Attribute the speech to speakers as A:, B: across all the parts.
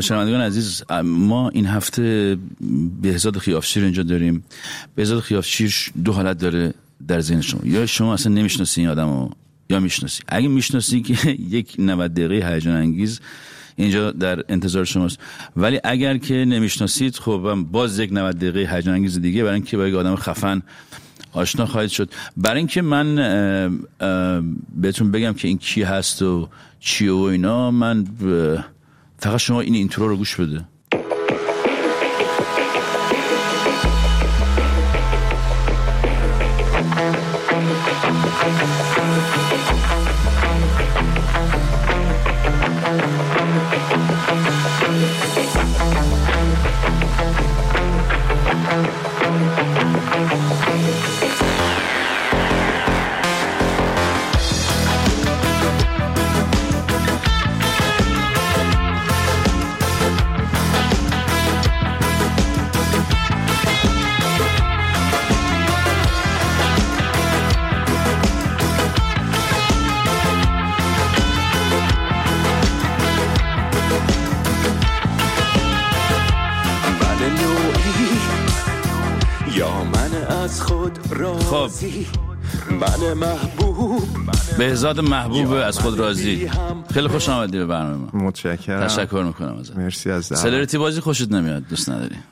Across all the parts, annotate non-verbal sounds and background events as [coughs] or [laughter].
A: شنوندگان عزیز ما این هفته بهزاد خیافشیر اینجا داریم. بهزاد خیافشیر دو حالت داره در ذهن شما. یا شما اصلا نمی‌شناسی این آدمو یا می‌شناسی. اگه می‌شناسی که [laughs] یک 90 دقیقه هیجان انگیز اینجا در انتظار شماست. ولی اگر که نمی‌شناسید خب باز یک 90 دقیقه هیجان انگیز دیگه برای اینکه با یک آدم خفن آشنا خواهید شد. برای اینکه من بهتون بگم که این کی هست و چی و اینا من فقط شما این اینترو رو گوش بده. بهزاد محبوب از خود راضی. خیلی خوش آمدی به برنامه
B: متشکرم.
A: تشکر می‌کنم ازت.
B: مرسی از
A: سلریتی بازی خوشت نمیاد دوست نداری؟ [laughs]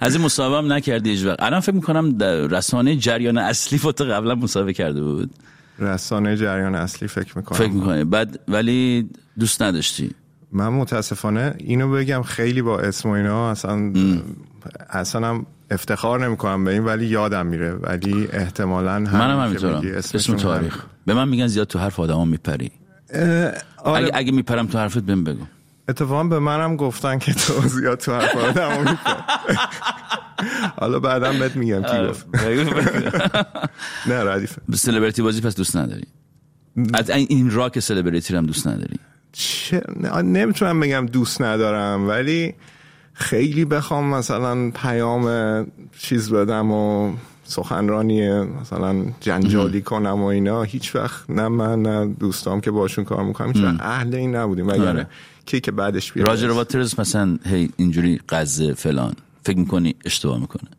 A: از این مسابقه هم نکردی هیچ وقت. الان فکر می‌کنم رسانه جریان اصلی فوتو قبلا مسابقه کرده بود.
B: رسانه جریان اصلی فکر می‌کنم.
A: فکر می‌کنی. بعد ولی دوست نداشتی.
B: من متاسفانه اینو بگم خیلی با اسم و اینا اصلا اصلا افتخار نمی‌کنم به این ولی یادم میره. ولی احتمالا هم
A: منم همینطورم. اسم تاریخ. به من میگن زیاد تو حرف آدما میپری. آره. اگه, اگه میپرم تو حرفت بهم بگو.
B: اتفاقا به منم گفتن که تو زیاد تو حرف آدما میپری. حالا بعدم بهت میگم کی آره. گفت. [laughs] نه ردیفه
A: سلبریتی بازی پس دوست نداری؟ از این راک سلبریتی هم دوست نداری؟
B: چه نمی‌تونم بگم دوست ندارم ولی خیلی بخوام مثلا پیام چیز بدم و سخنرانی مثلا جنجالی کنم و اینا. هیچ وقت نه من نه دوستام که باشون کار می‌کنم. هیچ وقت اهل این نبودیم. وگرنه آره. کی که بعدش بیاد.
A: راجر واترز مثلا هی اینجوری قزه فلان. فکر می‌کنی اشتباه می‌کنه؟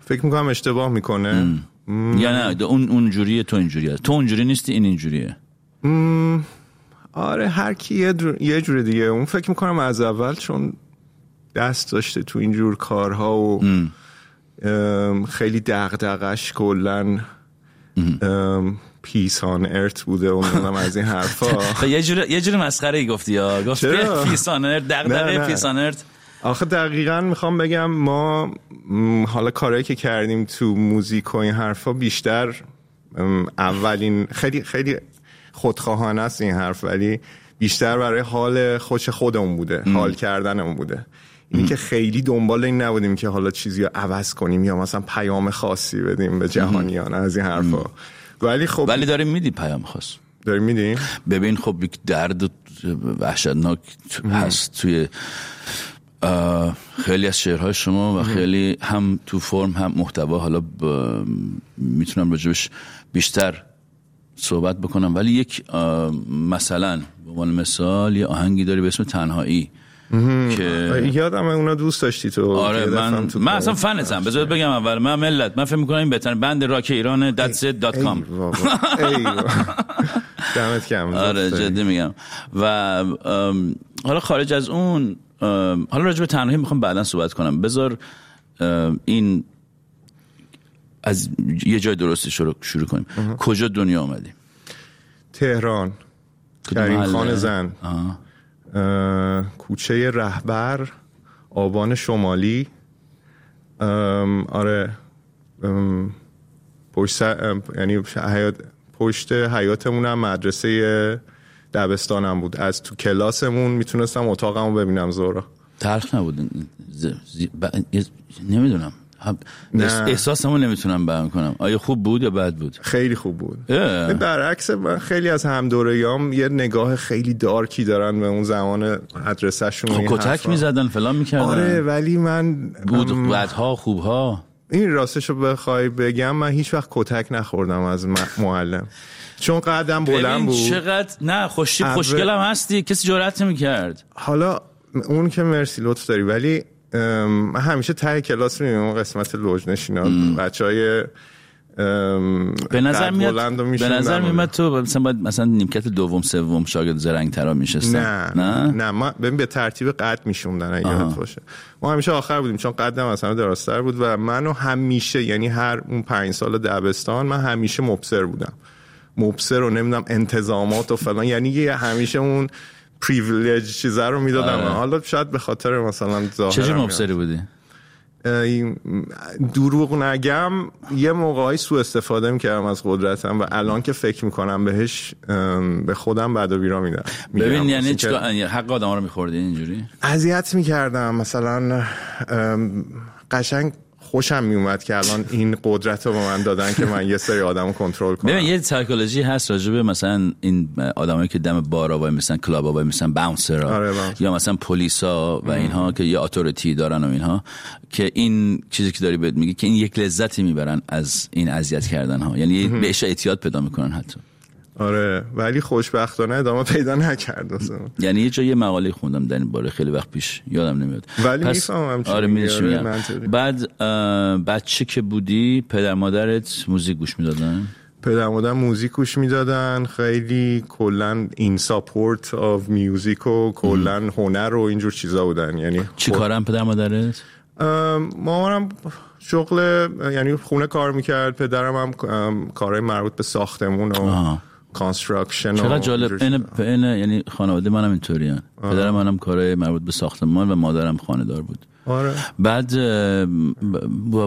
B: فکر می‌کنم اشتباه می‌کنه.
A: یا نه اون اونجوریه تو اینجوریه تو اونجوری نیستی این اینجوریه.
B: آره هر کی یه جور دیگه. اون فکر می‌کنم از اول چون دست داشته تو اینجور کارها و خیلی دغدغش کلا پیسان ارت بوده و از این حرفا. [laughs]
A: یه جور یه جور مسخره ای گفتی یا گفتی پیسان ارت دغدغه پیسان ارت
B: آخه دقیقا می‌خوام بگم ما حالا کارهایی که کردیم تو موزیک و این حرفا بیشتر اولین خیلی خیلی خودخواهانه است این حرف ولی بیشتر برای حال خوش خودمون بوده حال کردنمون بوده. این که خیلی دنبال این نبودیم که حالا چیزی رو عوض کنیم یا مثلا پیام خاصی بدیم به جهانیان از این حرفا. ولی خب
A: ولی داریم میدی پیام خاص.
B: داریم میدیم؟
A: ببین خب یک درد وحشتناک هست توی خیلی از شعرهای شما و خیلی هم تو فرم هم محتوا. حالا می‌تونم راجبش بیشتر صحبت بکنم. ولی یک مثلا به عنوان مثال یه آهنگی داری به اسم تنهایی.
B: که یادم اونا دوست داشتی تو
A: آره من تو من اصلا فنتم بذار بگم اول من ملت من فکر می‌کنم این بهتر بند راک ایران دات کام [laughs]
B: دمت کم
A: آره جدی میگم. و حالا خارج از اون حالا راجع به تنهایی می‌خوام بعدا صحبت کنم. بذار این از یه جای درستی شروع, شروع کنیم. کجا دنیا آمدیم
B: تهران کریم خان زن. کوچه رهبر آبان شمالی. آره پشت یعنی پشت حیاتمون هم مدرسه دبستانم بود. از تو کلاسمون می‌تونستم اتاقمو ببینم زورا
A: تلخ نبود. نمی‌دونم. احساسمو نمی‌تونم بیان کنم. آیا خوب بود یا بد بود؟
B: خیلی خوب بود. برعکس من خیلی از همدوریام یه نگاه خیلی دارکی دارن به اون زمان مدرسهشون
A: خب کتک می‌زدن فلان می‌کردن.
B: آره ولی من
A: بود بدها خوبها؟
B: این راستشو بخوای بگم من هیچ وقت کتک نخوردم از معلم. چون قدم بلند بود.
A: چقدر نه خوشی خوشگلم هستی کسی جرأت نمی‌کرد.
B: حالا اون که مرسی لطف داری. ولی من همیشه ته کلاس می‌بینم اون قسمت لوج نشینا بچه های
A: به نظر میاد به نظر میاد تو مثلا باید مثلا نیمکت دوم سوم شاگرد زرنگ ترا میشستن.
B: نه.
A: نه؟
B: نه ما ببین به ترتیب قد میشوندن اگه یادت باشه. ما همیشه آخر بودیم چون قدم از همه دراستر بود و منو همیشه یعنی هر اون پنج سال دبستان من همیشه مبصر بودم. مبصر و نمی‌دونم انتظامات و فلان یعنی یه همیشه اون پریویلیج چیزا رو می‌دادم.
A: آره.
B: حالا شاید به خاطر مثلا ظاهرم یا-
A: مبصری بودی؟
B: دروغ نگم یه موقعی سوء استفاده می‌کردم از قدرتم و الان که فکر می‌کنم بهش به خودم بد و بیرا میدم.
A: ببین یعنی
B: که
A: حق آدم رو میخوردی اینجوری؟
B: اذیت می‌کردم. مثلا قشنگ خوشم میومد که الان این قدرت رو به من دادن که من یه سری آدم رو کنترل کنم.
A: ببین یه سایکولوژی هست راجع به مثلا این آدمایی که دم بارا وای مثلا کلاب وای مثلا باونسر
B: آره،.
A: یا مثلا پلیسا و اینها که یه اتوریتی دارن و اینها که این چیزی که داری بهت میگی که این یک لذتی می‌برن از این اذیت کردن ها یعنی بهش اعتیاد پیدا می‌کنن حتی.
B: آره ولی خوشبختانه ادامه پیدا نکرد.
A: یعنی یه جای یه مقاله خوندم در این باره خیلی وقت پیش یادم نمیاد.
B: ولی
A: پس-
B: می‌فهمم
A: آره
B: آره،
A: میگم. بعد بچه که بودی پدر مادرت موزیک گوش می‌دادن؟
B: پدر مادر موزیک گوش می‌دادن. خیلی کلا این ساپورت آف میوزیک و کلا هنر و اینجور چیزا بودن. یعنی
A: چی کارم پدر مادرت؟
B: ام، مامانم شغل یعنی خونه کار می‌کرد. پدرم هم کارهای مربوط به ساختمون و
A: آها.
B: construction
A: چقدر جالب. این این یعنی خانواده منم اینطوریان پدرم منم کارهای مربوط به ساختمان و مادرم خانه‌دار بود.
B: آره.
A: بعد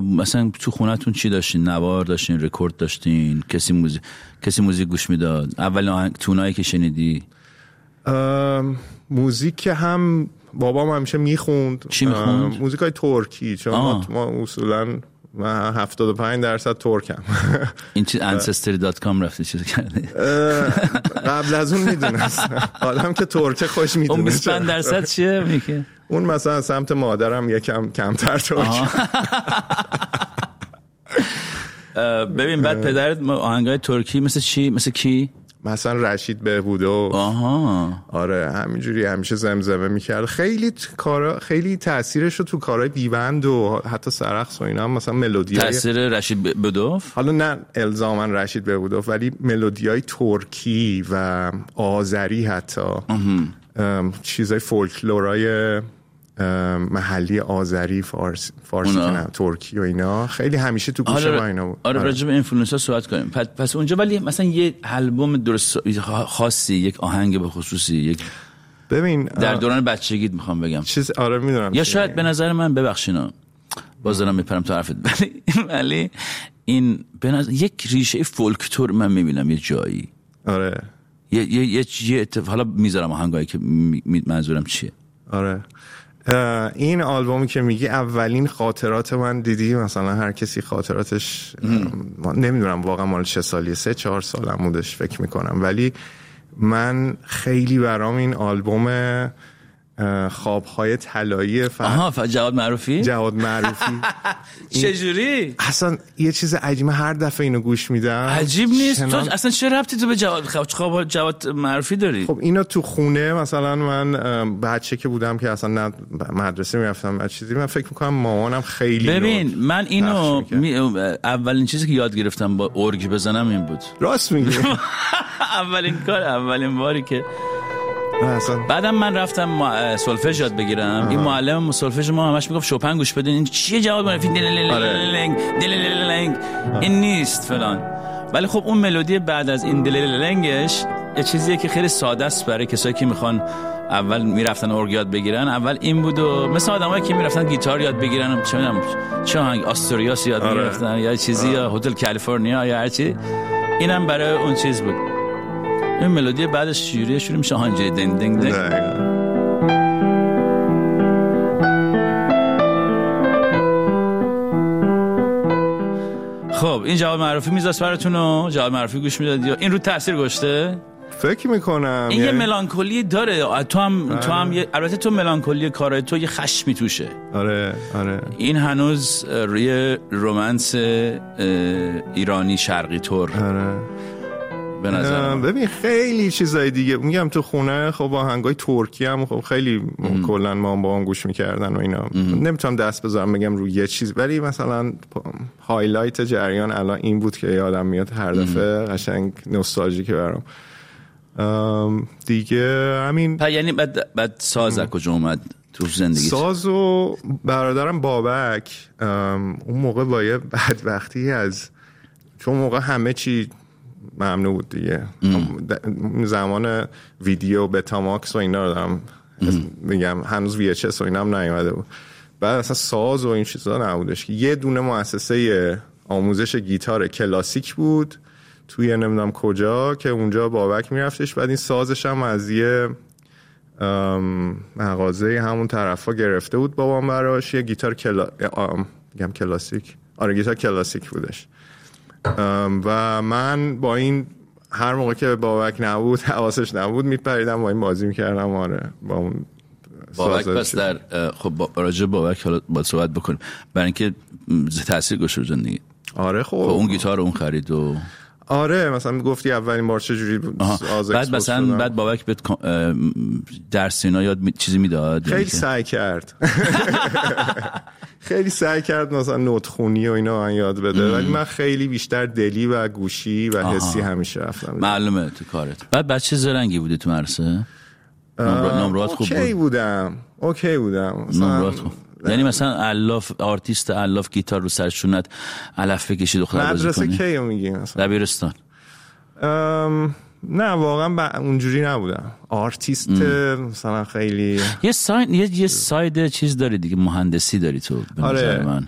A: مثلا تو خونتون چی داشتین؟ نوار داشتین رکورد داشتین؟ کسی موزیک کسی موزیک گوش می‌داد؟ اول آهنگایی که شنیدی؟
B: موزیک که هم بابام همیشه می‌خوند.
A: چی می‌خوند؟
B: موزیک های ترکی چون. ما اصولا من 75 درصد ترکم.
A: این چیز ancestry.com رفتی چیز کردی؟
B: قبل از اون می‌دونستم. آدم که ترکه خودش
A: اون
B: می‌دونه
A: 25 درصد چیه؟ میگه.
B: اون مثلا سمت مادرم یکم کمتر ترک
A: ببین بعد پدرت آهنگای ترکی مثل چی؟ مثل کی؟
B: مثلا رشید بهبوده و
A: آها.
B: آره همینجوری همیشه زمزمه می‌کرد. خیلی کارا خیلی تاثیرش رو تو کارهای بیوند و حتی سرخص و اینا هم مثلا ملودی
A: تاثیر رشید ب- بدوف؟
B: حالا نه الزاما رشید بهبودوف ولی ملودی های ترکی و آذری حتی. چیزای فولکلورای محلی آذری فارس فارسی
A: اونا.
B: که نه ترکی و اینا. خیلی همیشه تو گوش ما اینا بود.
A: آره راجع به influence صحبت کنیم. پس, اونجا ولی مثلا یه البوم درست خاصی یک آهنگ به خصوصی یک
B: ببین
A: در دوران بچگیت می‌خوام بگم.
B: چیز آره می‌دونم
A: یا شاید به نظر من ببخشینا باز دارم میپرم تو حرفت. [laughs] ولی ولی این به نظر یک ریشه فولکلور من می‌بینم یه جایی.
B: آره.
A: یه یه یه. حالا می‌ذارم آهنگایی که می... منظورم چیه.
B: آره. این آلبومی که میگی اولین خاطرات من دیدی؟ مثلا هر کسی خاطراتش نمی‌دونم واقعا مال چه سالیه؟ سه چهار سالم بودش فکر می‌کنم. ولی من خیلی برام این آلبوم خوابهای طلایی ف...
A: آها. جواد معروفی؟
B: جواد معروفی. [laughs]
A: چجوری؟
B: اصلا یه چیز عجیبه هر دفعه اینو گوش میدم.
A: عجیب نیست. تو اصلا چه ربطی تو به جواد خواب خواب جواد معروفی داری؟
B: خب اینا تو خونه مثلا من بچه که بودم که اصلا نه مدرسه می‌رفتم نه چیزی من فکر می‌کنم مامانم خیلی
A: ببین من اینو. می... اولین چیزی که یاد گرفتم با ارگ بزنم این بود.
B: راست میگی. [laughs]
A: اولین کار اولین باری که
B: اصلا.
A: بعدم من رفتم. سولفژ یاد بگیرم. این معلم سولفژ ما همش می‌گفت شوپن گوش بدین. این چیه معرفی دلللنگ دلللنگ این نیست فلان. ولی خب اون ملودی بعد از این دلللنگش یه چیزیه که خیلی ساده است برای کسایی که می‌خوان اول می‌رفتن ارگ یاد بگیرن. اول این بود و مثل آدمایی که می‌رفتن گیتار یاد بگیرن. چه می‌دونم چه آهنگ آستوریاس یاد
B: آره.
A: می‌گرفتن یا چیزی یا هتل کالیفرنیا یا هر چی. اینم برای اون چیز بود. این ملودی بعدش شیریه شروع میشه آهنجه دنگ دنگ دنگ. خب این جواب معروفی میذاست براتون و جواب معروفی گوش می‌داد یا این رو تاثیر گذاشته؟
B: فکر می‌کنم
A: این یه
B: یعنی-
A: ملانکولی داره. تو هم تو هم یه البته تو ملانکولی کارهای تو یه خشمی توشه
B: آره آره.
A: این هنوز روی رومنس ایرانی شرقی طور.
B: آره.
A: به نظر
B: ببین خیلی چیزای دیگه. میگم تو خونه خب آهنگای ترکی هم خب خیلی کلا ما با اون گوش می‌کردن و اینا. نمی‌تونم دست بذارم بگم روی یه چیز. ولی مثلا highlight جریان الان این بود که یادم میاد هر دفعه قشنگ نوستالژیکه برام. دیگه همین
A: یعنی بعد, بعد ساز کجا اومد تو زندگی
B: ساز و برادرم بابک. اون موقع با یه بدبختی از چون موقع همه چی ممنوع بود دیگه. زمان ویدیو بتاماکس و اینا رو دارم. میگم هنوز وی اچ و اینا هم نیومده بود. بعد اصلا ساز و این چیزا نبودش. که یه دونه مؤسسه آموزش گیتار کلاسیک بود توی نمی‌دونم کجا که اونجا بابک میرفتش. بعد این سازش هم از یه مغازه همون طرفا گرفته بود بابام براش. یه گیتار کلا... میگم کلاسیک. آره گیتار کلاسیک بودش. و من با این هر موقع که بابک نبود [laughs] حواسش نبود میپریدم با این بازی می‌کردم آره. با اون
A: بابک پس در خب راجع بابک حالا با صحبت بکنیم. برای اینکه تاثیر گذاشت زندگی.
B: آره خب.
A: خب اون گیتار اون خرید و
B: آره مثلا گفتی اولین بار چه جوری
A: بعد مثلا بعد بابک به درس اینا یاد چیزی می‌داد؟
B: خیلی سعی کرد. خیلی سعی کرد مثلا نوت خونی و اینا من یاد بده. ولی من خیلی بیشتر دلی و گوشی و حسی همیشه رفتم.
A: معلومه تو کارت. بعد بچه زرنگی بودی تو مدرسه؟ نمرات خوب بود.
B: اوکی بودم. اوکی بودم.
A: نمرات خوب. یعنی مثلا علاف آرتیست علاف گیتار رو سر شونت علف بکشی و خدا بازی
B: کنی؟ مدرسه کیو میگی مثلا؟
A: دبیرستان.
B: نه واقعا با اونجوری نبودم. آرتیست مثلا خیلی
A: یه side یه, یه side چیز داری دیگه مهندسی داری تو به آره. من.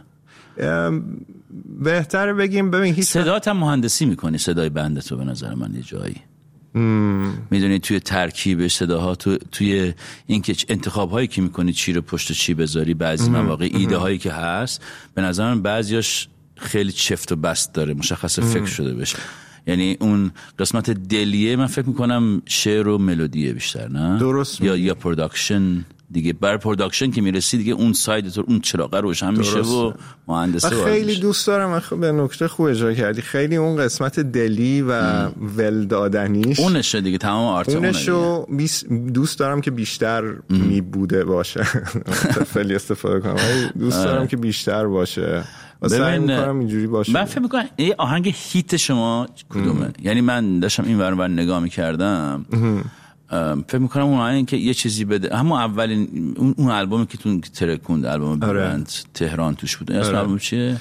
B: بهتره بگیم ببین هیچ
A: صدات هم مهندسی می‌کنی صدای بنده تو به نظر من یه جایی. می‌دونی توی ترکیب صداها تو توی اینکه انتخاب هایی که می‌کنی چی رو پشت چی بذاری بعضی مواقع ایده هایی که هست به نظر من بعضیاش خیلی چفت و بست داره مشخص فکر شده بشه. یعنی اون قسمت دلیه من فکر می‌کنم شعر و ملودیه بیشتر نه؟
B: درست
A: یا یا پروداکشن دیگه بر پروداکشن که می‌رسی دیگه اون ساید تو اون چراغ روشن میشه و مهندسه
B: خیلی دوست دارم به نکته خوب اجرا کردی. خیلی اون قسمت دلی و ول دادنیش
A: اونشه دیگه تمام آرت
B: اونشو دوست دارم که بیشتر می بوده باشه. [laughs] خیلی استفاده کنم. دوست دارم آره. که بیشتر باشه. ببین اینجوری باشه.
A: من فکر می‌کنم آهنگ هیت شما کدومه؟ یعنی من داشتم این ور نگاه می‌کردم. فکر می‌کنم اون آهنگ که یه چیزی بده همون اولین اون البومی که تو ترکوند البوم آره. تهران توش بود اسم آره. البوم چیه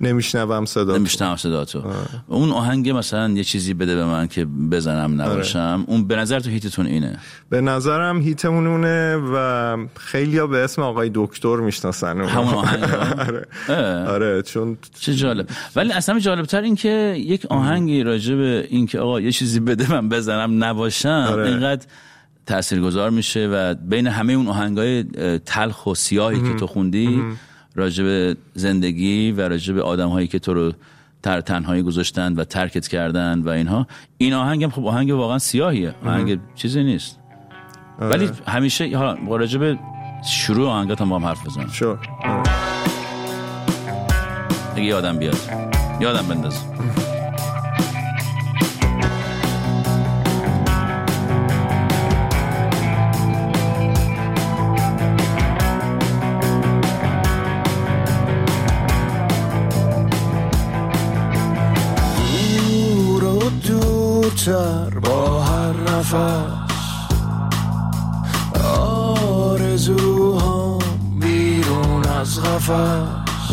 B: نمیشنوم صدا
A: نمیشنوم صدا تو اون آهنگ مثلا یه چیزی بده به من که بزنم نباشم. آره. اون به نظر تو هیتتون اینه؟
B: به نظرم هیتمون اونه و خیلی ها به اسم آقای دکتر می‌شناسن
A: همون آهنگ [laughs]
B: آره. آره چون
A: چه جالب. ولی اصلا جالب تر این که یک آهنگی راجع به این که آقا یه چیزی بده من بزنم نباشم آره. اینقدر تاثیرگذار میشه و بین همه اون آهنگای تلخ و سیاهی که تو خوندی راجب زندگی و راجب آدم هایی که تو رو تر تنهایی گذاشتن و ترکت کردن و اینها. این آهنگ هم خب آهنگ واقعا سیاهیه. آهنگ چیزی نیست. آره. ولی همیشه حالا راجب شروع آهنگات هم با هم حرف بزن
B: شو.
A: اگه یادم بیاد. یادم بنداز [laughs]
C: دورتر با هر نفس آرزوها بیرون از غفص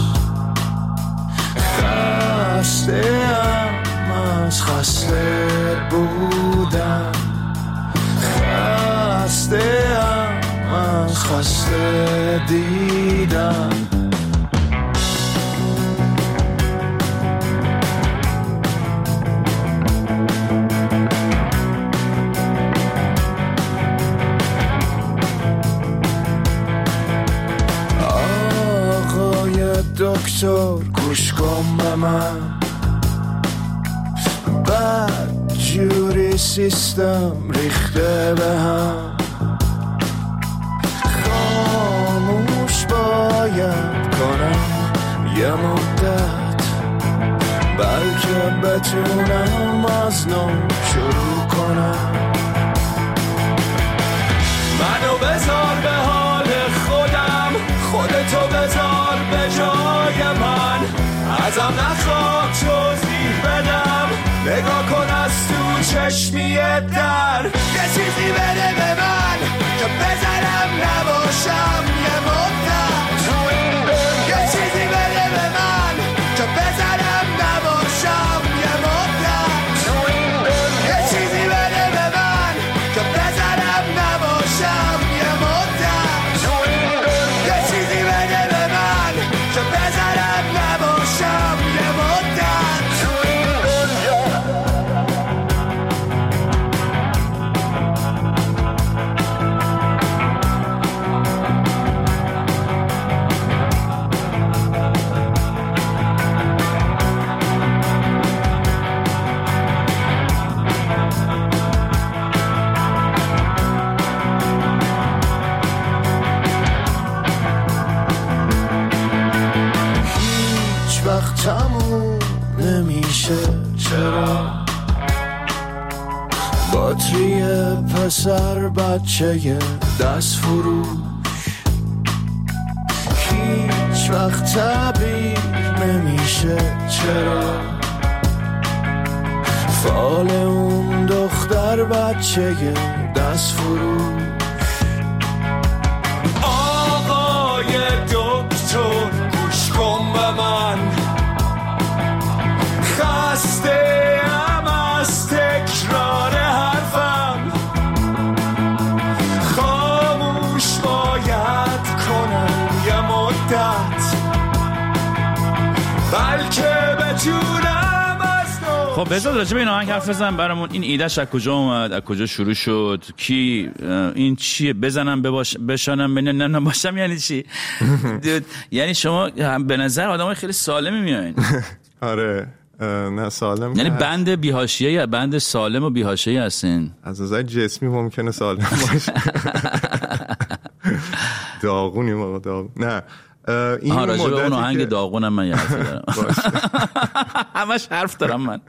C: خسته از خسته بودم. خسته از خسته دیدم. دکتر گوش کن به من. بعد جوری سیستم ریخته به هم. خاموش باید کنم یه مدت. بلکه که بتونم از نو شروع کنم. منو بذار به نخواه توضیح بدم. نگاه کن از تو چشمی در. یه چیزی بده به من که بزنم نباشم. یه بچه دست فروش. هیچ وقت تبیر نمیشه. چرا؟ فال اون دختر بچه دست فروش.
A: خب بذار راجع به این آهنگ حرف بزن برامون این ایدهش از کجا اومد؟ از کجا شروع شد؟ کی؟ این چیه؟ بزنم بباش بشانم نه باشم یعنی چی؟ [laughs] یعنی شما به نظر آدمای خیلی سالمی میایین. [laughs]
B: آره نه سالم
A: یعنی بند بیهاشیه یا بند سالم و بیهاشیه هستین؟
B: از نظر جسمی ممکنه سالم باشه. [laughs] داغونیم آقا داغون. نه. این
A: ها راجع به اون آهنگ
B: که-
A: داغونم من یه دارم. [laughs] [laughs] همش حرف دارم من.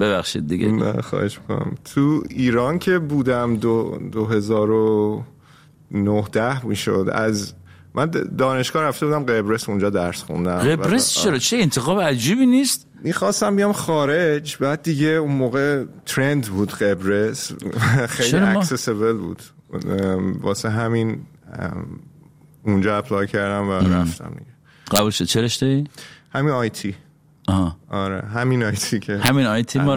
A: ببخشید دیگه.
B: نه خواهش می‌کنم. تو ایران که بودم دو, دو هزار و نه ده می‌شد. از من دانشگاه رفته بودم قبرس اونجا درس خوندم.
A: قبرس؟ چرا؟ چه انتخاب عجیبی نیست.
B: می‌خواستم بیام خارج بعد دیگه اون موقع ترند بود قبرس. [laughs] خیلی؟ اکسسیبل بود. واسه همین اونجا apply کردم و رفتم دیگه.
A: قبول شد. چه رشته ای؟
B: همین IT
A: آها.
B: آره همین IT که
A: همین IT ما.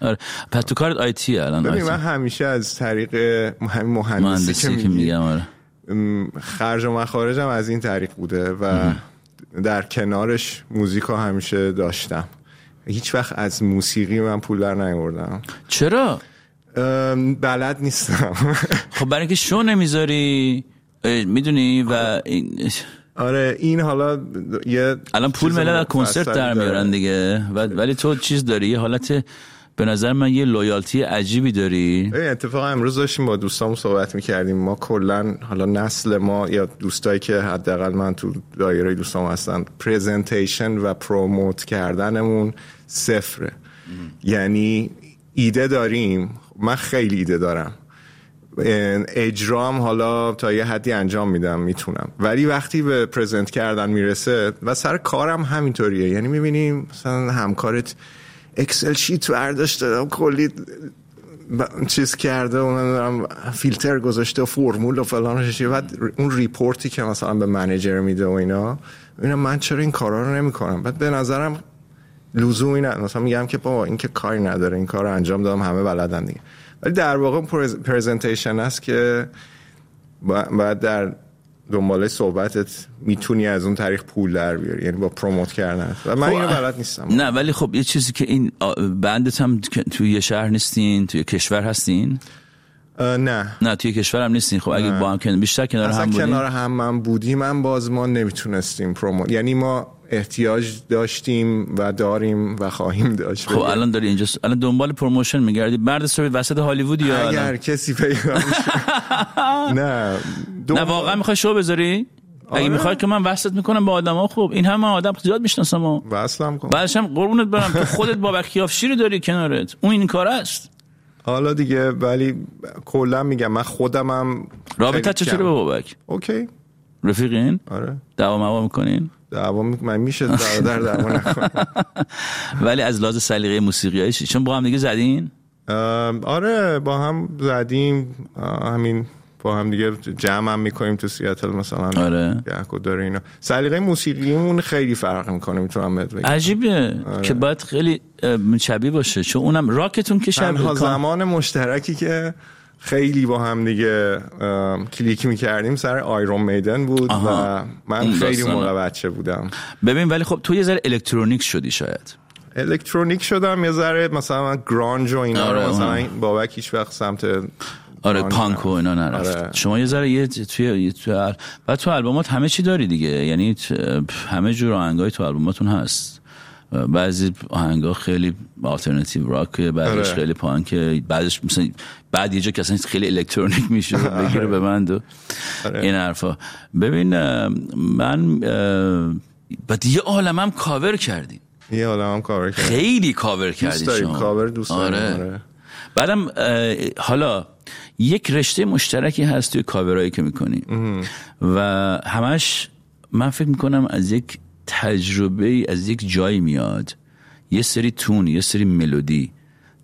A: آره. پس تو کارت IT الان
B: ببین من همیشه از طریق همین مهندسی
A: مهندسی
B: که
A: که میگم آره.
B: خرج و مخارجم از این طریق بوده و در کنارش موزیک ها همیشه داشتم. هیچ وقت از موسیقی من پول در نیاوردم.
A: چرا؟
B: بلد نیستم.
A: خب برای اینکه شو نمی‌ذاری؟ می‌دونی و این...
B: آره این حالا یه
A: الان پول ملل از کنسرت در. میارن دیگه. ولی تو چیز داری؟ یه حالت به نظر من یه لویالتی عجیبی داری.
B: اتفاقا امروز داشتیم با دوستامون صحبت می‌کردیم. ما کلا حالا نسل ما یا دوستایی که حداقل من تو دایره دوستام هستن پرزنتیشن و پروموت کردنمون صفره. یعنی ایده داریم. من خیلی ایده دارم. اجرام حالا تا یه حدی انجام میدم می‌تونم. ولی وقتی به present کردن می‌رسه و سر کارم همینطوریه. یعنی می‌بینیم مثلا همکارت Excel sheet برداشت دادم کلی چیز کرده و فیلتر گذاشته و فرمول و فلان و بعد اون report ی که مثلا به manager میده و اینا ببینم من چرا این کارا رو نمی‌کنم؟ بعد به نظرم لزومی نه. مثلا میگم که بابا این که کاری نداره این کار رو انجام دادم همه بلدن دیگه. ولی در واقع پرزنتیشن است که با- باید در دنباله صحبتت می‌تونی از اون طریق پول در بیاری یعنی با پروموت کردن. و من
A: خب،
B: اینو بلد نیستم.
A: نه ولی خب یه چیزی که این بندت هم توی یه شهر نیستین توی کشور هستین؟
B: نه.
A: نه توی کشور هم نیستین. خب اگه با هم بیشتر کنار هم بودین؟
B: کنار هم من بودیم من باز ما نمی‌تونستیم پروموت یعنی ما احتیاج داشتیم و داریم و خواهیم داشت.
A: خب الان داری اینجا الان دنبال پروموشن میگردی. مرد صبح وسط هالیوود یا
B: اگر
A: الان؟
B: کسی پیدا [laughs] نه.
A: نه واقعا می‌خوای شو بذاری؟ اگه
B: آره.
A: می‌خوای که من وصلت می‌کنم با آدما خوب این همه آدم زیاد می‌شناسم و
B: وصلم کن.
A: بعدش هم قربونت برم. تو خودت بابک کیافشی رو داری کنارت. اون این کار است.
B: حالا دیگه ولی کلا میگم من خودمم
A: رابطه چطوره. با بابک
B: اوکی.
A: رفیقین؟
B: آره.
A: دعوا موا می‌کنین؟
B: دعوا من میشه در دعوا [laughs]
A: ولی از لحاظ سلیقه موسیقی چون با هم دیگه زدین؟
B: آره با هم زدیم. همین با هم دیگه جمع هم می‌کنیم تو سیاتل مثلا.
A: آره.
B: گهگو داره اینا. سلیقه موسیقیمون خیلی فرق می‌کنه می‌تونم بهت بگم.
A: عجیبه
B: آره.
A: که باید خیلی شبیه باشه. چون اونم راکتون که شبیه
B: تنها زمان مشترکی که خیلی با هم دیگه کلیک می‌کردیم سر آیرون میدن بود
A: آها.
B: و من خیلی. موقع بچه بودم
A: ببین ولی خب تو یه ذره الکترونیک شدی شاید
B: الکترونیک شدم یه ذره مثلا گرانج و اینا
A: آره،
B: رو مثلا
A: اونم.
B: این بابک هیچ وقت سمت
A: آره پانک و اینا نرفت
B: آره.
A: شما یه ذره یه توی یه توی بعد تو البومات همه چی داری دیگه یعنی همه جور آهنگای تو البوماتون هست بعضی آهنگا خیلی alternative rock
B: آره.
A: خیلی پانک بعضیش مثلا بعد یه جا که اصلا خیلی الکترونیک میشه و [laughs] بگیره یه band و
B: آره.
A: این حرفا ببین من بعد یه عالمم کاور کردیم
B: یه عالم هم کار کرد
A: خیلی کاور کردی
B: داریم،
A: شما
B: کاور دوست
A: آره.
B: آره.
A: بعدم حالا یک رشته مشترکی هست توی کاورایی که می‌کنی و همش من فکر می‌کنم از یک تجربه از یک جایی میاد. یه سری تون یه سری ملودی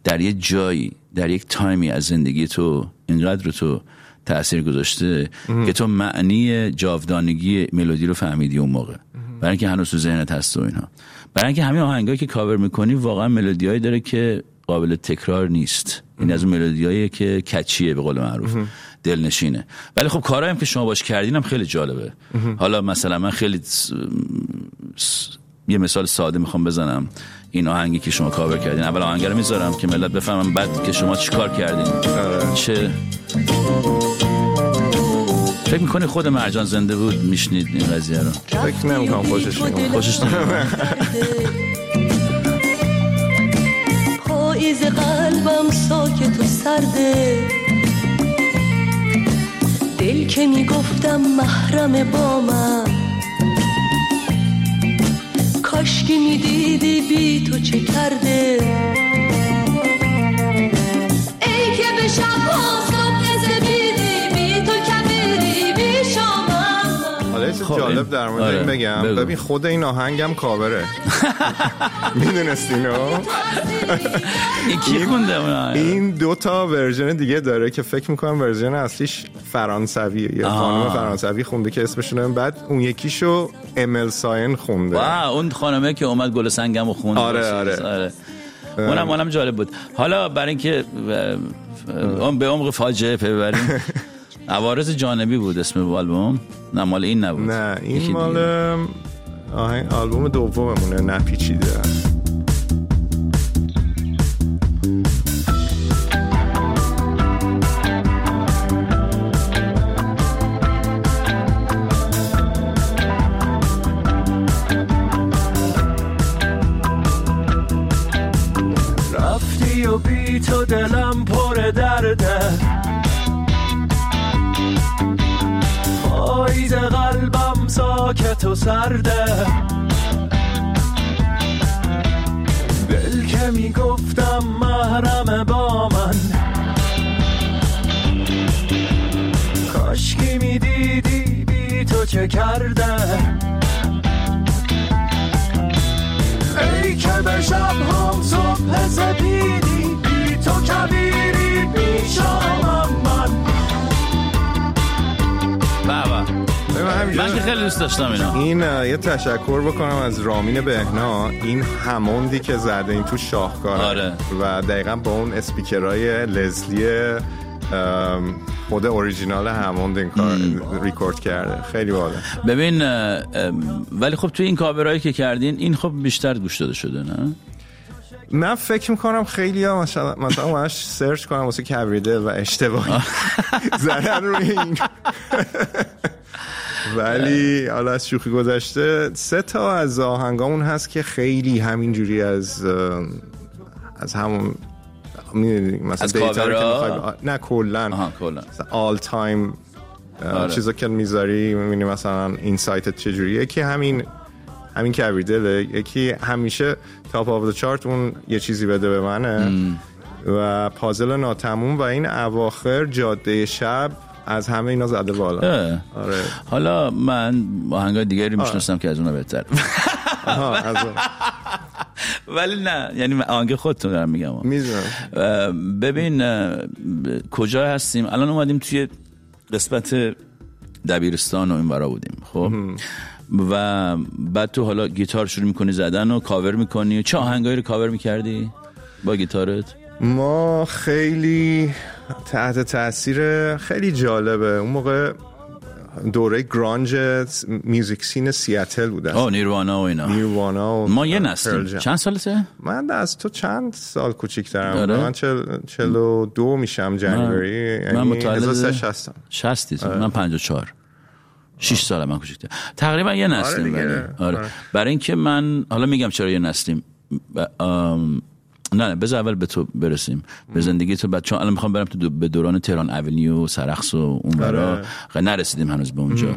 A: در یه جایی در یک تایمی از زندگی تو اینقدر رو تو تاثیر گذاشته که تو معنی جاودانگی ملودی رو فهمیدی اون موقع. برای اینکه هنوز تو ذهنت هست و اینها. برای اینکه همین آهنگایی که کاور می‌کنی واقعا ملودیایی داره که قابل تکرار نیست. این از اون ملودیایی که کچیه به قول معروف. دلنشینه. ولی خب کارهایی هم که شما باش کردین هم خیلی جالبه. حالا مثلا من خیلی س- س- یه مثال ساده می‌خوام بزنم. این آهنگی که شما کاور کردین. اول آهنگ رو می‌ذارم که ملت بفهمم بعد که شما چی کار کردین. چه فکر می‌کنی خود مرجان زنده بود؟ میشنید این قضیه رو.
B: فکر نمی‌کنم خوشش میاد.
A: خوشش
D: پاییز قلبم ساکت و سرده. دل که می‌گفتم محرم با من. کاشکی می‌دیدی بی تو چه کرده؟ ای که به شب
A: خب،
B: جالب در مورد
A: آره،
B: این بگم
A: بگو.
B: ببین خود این آهنگم کاوره [laughs] میدونستینو
A: این کی خونده اون آهنگ؟
B: این دو تا version دیگه داره که فکر می‌کنم version اصلیش فرانسویه یه خانم. فرانسوی خونده که اسمشون بعد اون یکیشو امل ساین خونده
A: wow اون خانمه که اومد گل سنگم و خوند
B: آره،. آره.
A: آره. اونم اونم جالب بود حالا برای اینکه به عمق فاجعه پی ببریم [laughs] عوارض جانبی بود اسم آلبوم. نه مال این نبود.
B: نه این. مال آهنگ آلبوم دوممونه نپیچیده.
C: رفتی و بی تو دلم پر درده. قلبم ساکت و سرده. دل که می‌گفتم محرم با من. کاشکی می‌دیدی بی تو چه کرده. ای که به شب هم صبح سپیدی بی تو کبیری بی من
A: که خیلی دوست داشتم اینا.
B: این یه تشکر بکنم از رامین بهنا. این هموندی که زده این تو شاهکاره.
A: آره.
B: و دقیقا با اون اسپیکرهای لزلی خود اوریجینال هموند این کار ریکورد کرده. خیلی باله.
A: ببین ولی خب توی این کاورایی که کردین این خب بیشتر گوش داده شده نه؟
B: من فکر می‌کنم خیلی ها مثلا مثلا منش سرچ کنم واسه کبریدل و اشتباهی. [laughs] [laughs] زدن روی این. ولی حالا از شوخی گذشته سه تا از آهنگامون هست که خیلی همینجوری از از همون می‌دونی مثلا
A: از
B: دیتا رو که نه کلا.
A: کلا.
B: all
A: time.
B: چیزا که می‌ذاری می‌بینی مثلا این سایت چجوریه. یکی همین همین کبریدله یکی همیشه top of chart اون یه چیزی بده به منه. و پازل ناتموم و این اواخر جاده شب از همه اینا زده بالا. آره.
A: حالا من آهنگای دیگری می‌شناسم که از اونها بهتر. [laughs] ولی نه یعنی آهنگ خودتون دارم میگم. ببین کجا هستیم؟ الان اومدیم توی قسمت دبیرستان و این برا بودیم خب؟ و بعد تو حالا گیتار شروع می‌کنی زدن و کاور می‌کنی. چه آهنگایی رو کاور می‌کردی با گیتارت؟
B: ما خیلی تحت تاثیر خیلی جالبه. اون موقع دوره گرانج میوزیک سین سیاتل بود
A: آه نیروانا و اینا.
B: نیروانا و
A: ما یه نسلیم.
B: جم.
A: چند سالته؟
B: من از تو چند سال کوچیک‌ترم
A: آره؟
B: من چل, چلو دو میشم جنوری.
A: من
B: یعنی
A: متولد
B: 1060
A: شستی من 54 6 سال من کوچیک‌تر. تقریبا یه نسلیم
B: دیگه.
A: ولی. آره.
B: آره.
A: برای اینکه من حالا میگم چرا یه نسلیم. ب- آم، نه نه بذار اول به تو برسیم. به زندگی تو بعد چون الان می‌خوام برم تو دو- به دوران Tehran Avenue سرخس و اون برا
B: آره.
A: خ- نرسیدیم هنوز به اونجا.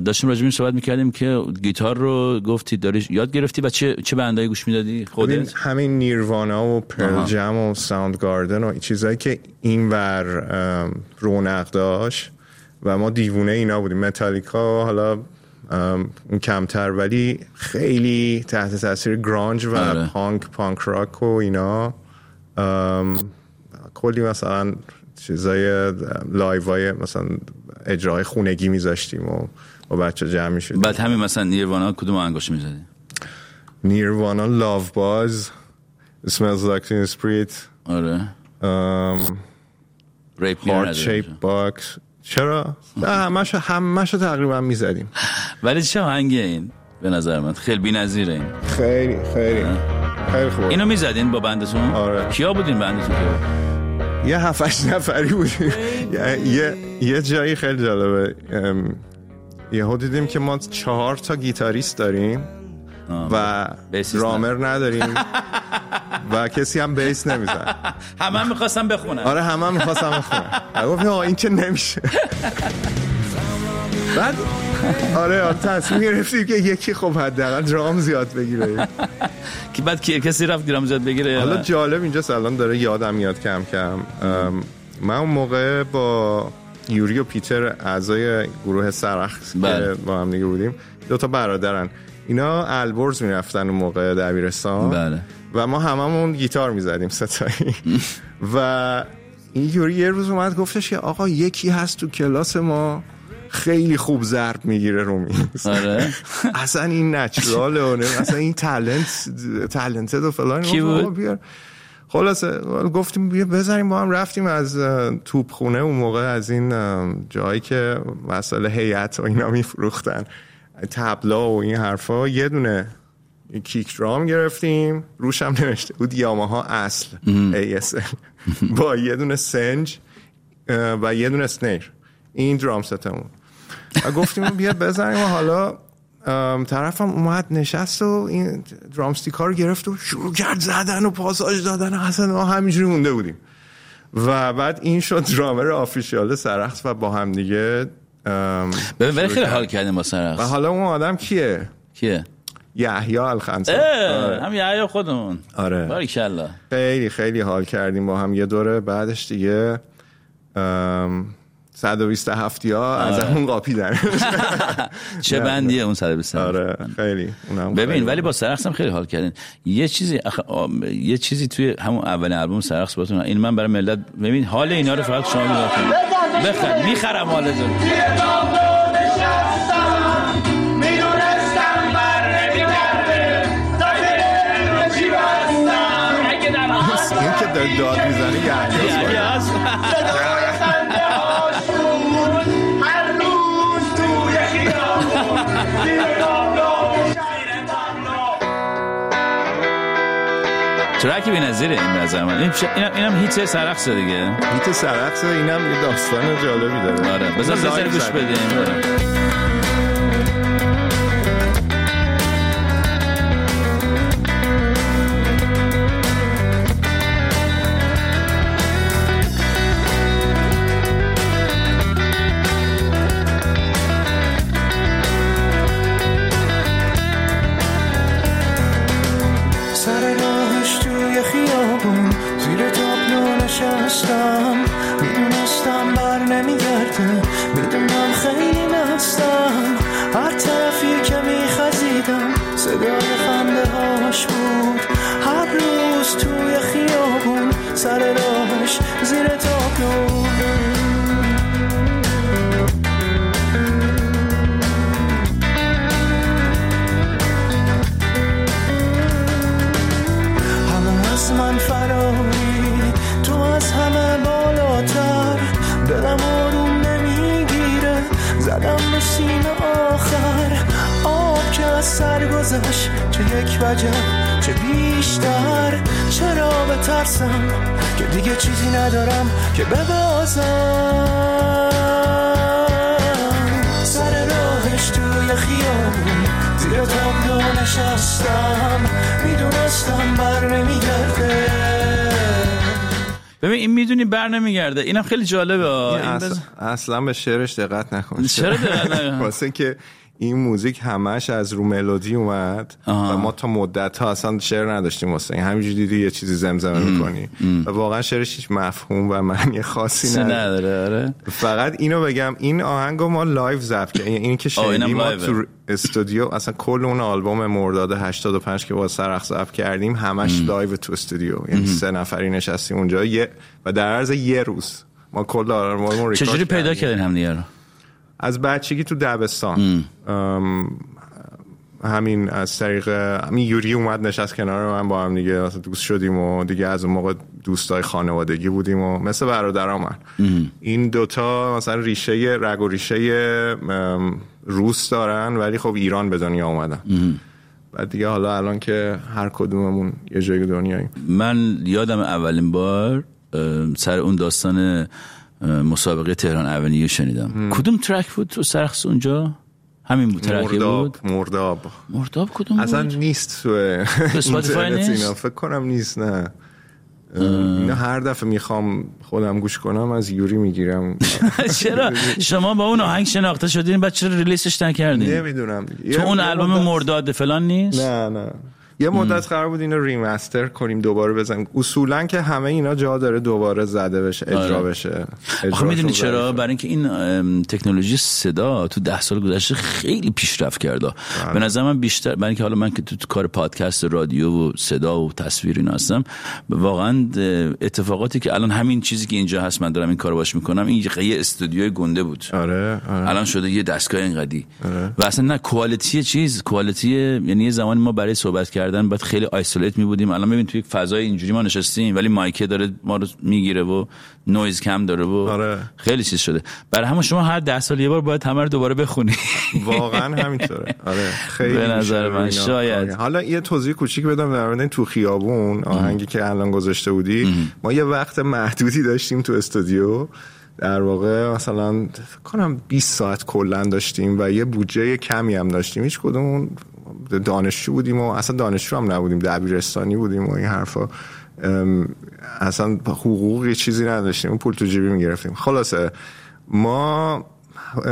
A: داشتیم راجع به صحبت می‌کردیم که گیتار رو گفتی داری یاد گرفتی و چه چه band ایی گوش می‌دادی؟ خودت؟
B: همین نیروانا و پرل
A: آها.
B: جم و ساوند گاردن و چیزایی که اینور رونق داشت و ما دیوونه اینا بودیم. متالیکا حالا کمتر ولی خیلی تحت تاثیر grunge و
A: آره.
B: punk punk rock و اینا. کلی مثلا چیزای live ای مثلا اجرای خونگی میذاشتیم و با بچه جمع می‌شدیم.
A: بعد همین مثلا نیروانا کدوم آهنگاشو می‌زدی
B: نیروانا Love Buzz smells like teen spirit
A: آره Rape
B: heart shape box چرا؟ همش همش تقریبا می‌زدیم.
A: ولی چه آهنگیه این؟ به نظر من. خیلی بی‌نظیره این.
B: خیلی خیلی. خیلی خوب
A: اینو می‌زدین با بندتون؟
B: آره.
A: کیا بودین بندتون که؟
B: یه هفتش نفری بودیم. یه, یه, جایی خیلی جالبه. یهو دیدیم که ما چهار تا گیتاریست داریم. و رامر نداریم. [laughs] و کسی هم بیس نمیزن
A: همه هم می‌خواستم بخونم
B: آره همه هم می‌خواستم بخونم آقا این که نمیشه. [laughs] بعد؟ آره آره تصمیم گرفتیم که یکی خب حداقل درام زیاد بگیره. [laughs]
A: که بعد کسی رفت گرام زیاد بگیره
B: حالا؟ جالب اینجا الان داره یادم میاد کم کم. من اون موقع با یوری و پیتر اعضای گروه سرخ که
A: بله.
B: با هم دیگه بودیم دو تا برادرن. اینا البرز می‌رفتن اون موقع دبیرستان
A: بله.
B: و ما هممون گیتار می‌زدیم ستایی و این یوری یه روز اومد گفتش که آقا یکی هست تو کلاس ما خیلی خوب ضرب می‌گیره رو میز
A: آره [laughs]
B: اصلا این نچراله و اصلا این تالنت تالنتد و فلان
A: کی بود؟
B: بیار. خلاصه گفتیم بیا بزنیم با هم رفتیم از توپخونه اون موقع از این جایی که مسائل هیئت و اینا میفروختن تبلا و این حرفا یه دونه کیک درام گرفتیم. روش هم نوشته بود یاماها اصل ASL با یه دونه سنج و یه دونه سنیر این درام ستمون. و گفتیم بیا بزنیم و حالا طرفم اومد نشست و این درامستیک ها رو گرفت و شروع کرد زدن و پاساژ دادن و اصلا ما همینجوری مونده بودیم. و بعد این شد درامر آفیشیال سرخص و با هم دیگه
A: ولی
B: شروع
A: خیلی. حال کردیم با
B: و
A: سرخص
B: حالا اون آدم کیه؟
A: کیه؟
B: یحیی الخنسا آره.
A: هم یه خودمون.
B: آره.
A: باریکلا.
B: خیلی خیلی حال کردیم با هم یه دوره. بعدش دیگه ام، 127 ها از همون قاپیدن. [laughs] [laughs]
A: چه بندیه اون 120
B: آره خیلی. اونم
A: ببین. ولی با سرخص هم خیلی حال کردین. یه چیزی یه چیزی توی همون اول آلبوم سرخص باتون این من برای ملت ببین حال اینا رو فقط شما می‌دونید بخر می‌خرم حالتون
C: اگه در
B: این که داره داد می‌زنه یحیی
A: ترک بی‌نظیره این به نظر من این اینم هیت سرخص دیگه.
B: هیت سرقص اینم یه داستان جالبی داره.
A: آره بذار
B: سر
A: راهش
B: زیر
A: تابلو
B: همه
A: از من فراری تو از همه بالاتر.
C: دلم آروم نمی‌گیره زدم به سینه آخر. آب که از سر گذشت چه یک وجب چه بیشتر چرا بترسم؟ که دیگه چیزی ندارم که ببازم. سر راهش توی خیابون زیر تابلو نشستم. می‌دونستم بر نمیگرده.
A: ببین این می‌دونی بر نمیگرده. اینم خیلی جالبه. این
B: اصلا,
A: بز-
B: اصلا به شعرش دقت نکن.
A: چرا دقت نکنم؟ [laughs]
B: واسه که این موزیک همش از رو ملودی اومد
A: آها.
B: و ما تا مدت ها اصلا شعر نداشتیم واسه این. همینجوری دیدی یه چیزی زمزمه می‌کنی. و واقعا شعرش هیچ مفهوم و معنی خاصی نداره.
A: نداره آره.
B: فقط اینو بگم این آهنگ رو ما live ضبط کردیم. یعنی این که
A: آه،
B: شنیدیم ما. تو استودیو اصلا کل اون آلبوم مرداد 85 که با سرخس ضبط کردیم همش live تو استودیو. یعنی سه نفری نشستیم اونجا. یه و در عرض یه روز ما کل آلبوم
A: چجوری پیدا کردین هم دیگه رو؟
B: از بچگی تو دبستان. همین از طریق همین یوری اومد نشست کنار من با هم دیگه دوست شدیم و دیگه از اون موقع دوستای خانوادگی بودیم و مثل برادرام من. این دوتا مثلا ریشه رگ و ریشه روس دارن ولی خب ایران به دنیا اومدن. بعد دیگه حالا الان که هر کدوممون یه جای دنیاییم.
A: من یادم اولین بار سر اون داستان مسابقه تهران اونیو شنیدم. کدوم ترک بود تو سرخص اونجا؟ همین بود بود؟
B: مرداب.
A: مرداب کدوم
B: اصلا
A: بود
B: نیست تو
A: اسپاتیفای نیست؟
B: فکر کنم نیست نه. اینا هر دفعه می‌خوام خودم گوش کنم از یوری می‌گیرم. [laughs]
A: چرا؟ شما با اون آهنگ شناخته شدین بعد چرا release ش نکردین؟
B: نمی‌دونم.
A: تو اون البوم مرداد فلان نیست؟
B: نه نه. یه مدت قرار بود اینو remaster کنیم دوباره بزنیم. اصولا که همه اینا جا داره دوباره زده بشه اجرا
A: آره.
B: بشه.
A: آخه می‌دونی. چرا؟ برای اینکه این تکنولوژی صدا تو ده سال گذشته خیلی پیشرفت کرده.
B: بله.
A: به نظر من بیشتر برای اینکه حالا من که تو کار پادکست رادیو و صدا و تصویر اینا هستم واقعا اتفاقاتی که الان همین چیزی که اینجا هست من دارم این کارو باش می‌کنم این یه- استودیوی گنده بود.
B: آره آره.
A: الان شده یه دستگاه اینقدی. و اصلا نه کوالیتی چیز کوالیتی یعنی یه زمانی ما برای صحبت کردن باید خیلی آیسولیت می بودیم. الان ببین توی یک فضای اینجوری ما نشستیم ولی مایکه داره ما رو می‌گیره و نویز کم داره و
B: آره.
A: خیلی چیز شده. برای همه شما هر ده سال یه بار باید همه رو دوباره بخونی.
B: واقعا همینطوره. آره. خیلی
A: به نظر من شاید.
B: کار. حالا یه توضیح کوچیک بدم در مورد تو خیابون آهنگی که الان گذاشته بودی. ما یه وقت محدودی داشتیم تو استودیو. در واقع مثلا فکر کنم 20 ساعت کلا داشتیم و یه بودجه کمی هم داشتیم. هیچ کدوم دانشجو بودیم و اصلا دانشجو هم نبودیم دبیرستانی بودیم و این حرفا. اصلا حقوقی چیزی نداشتیم اون پول تو جیبی می‌گرفتیم. خلاصه ما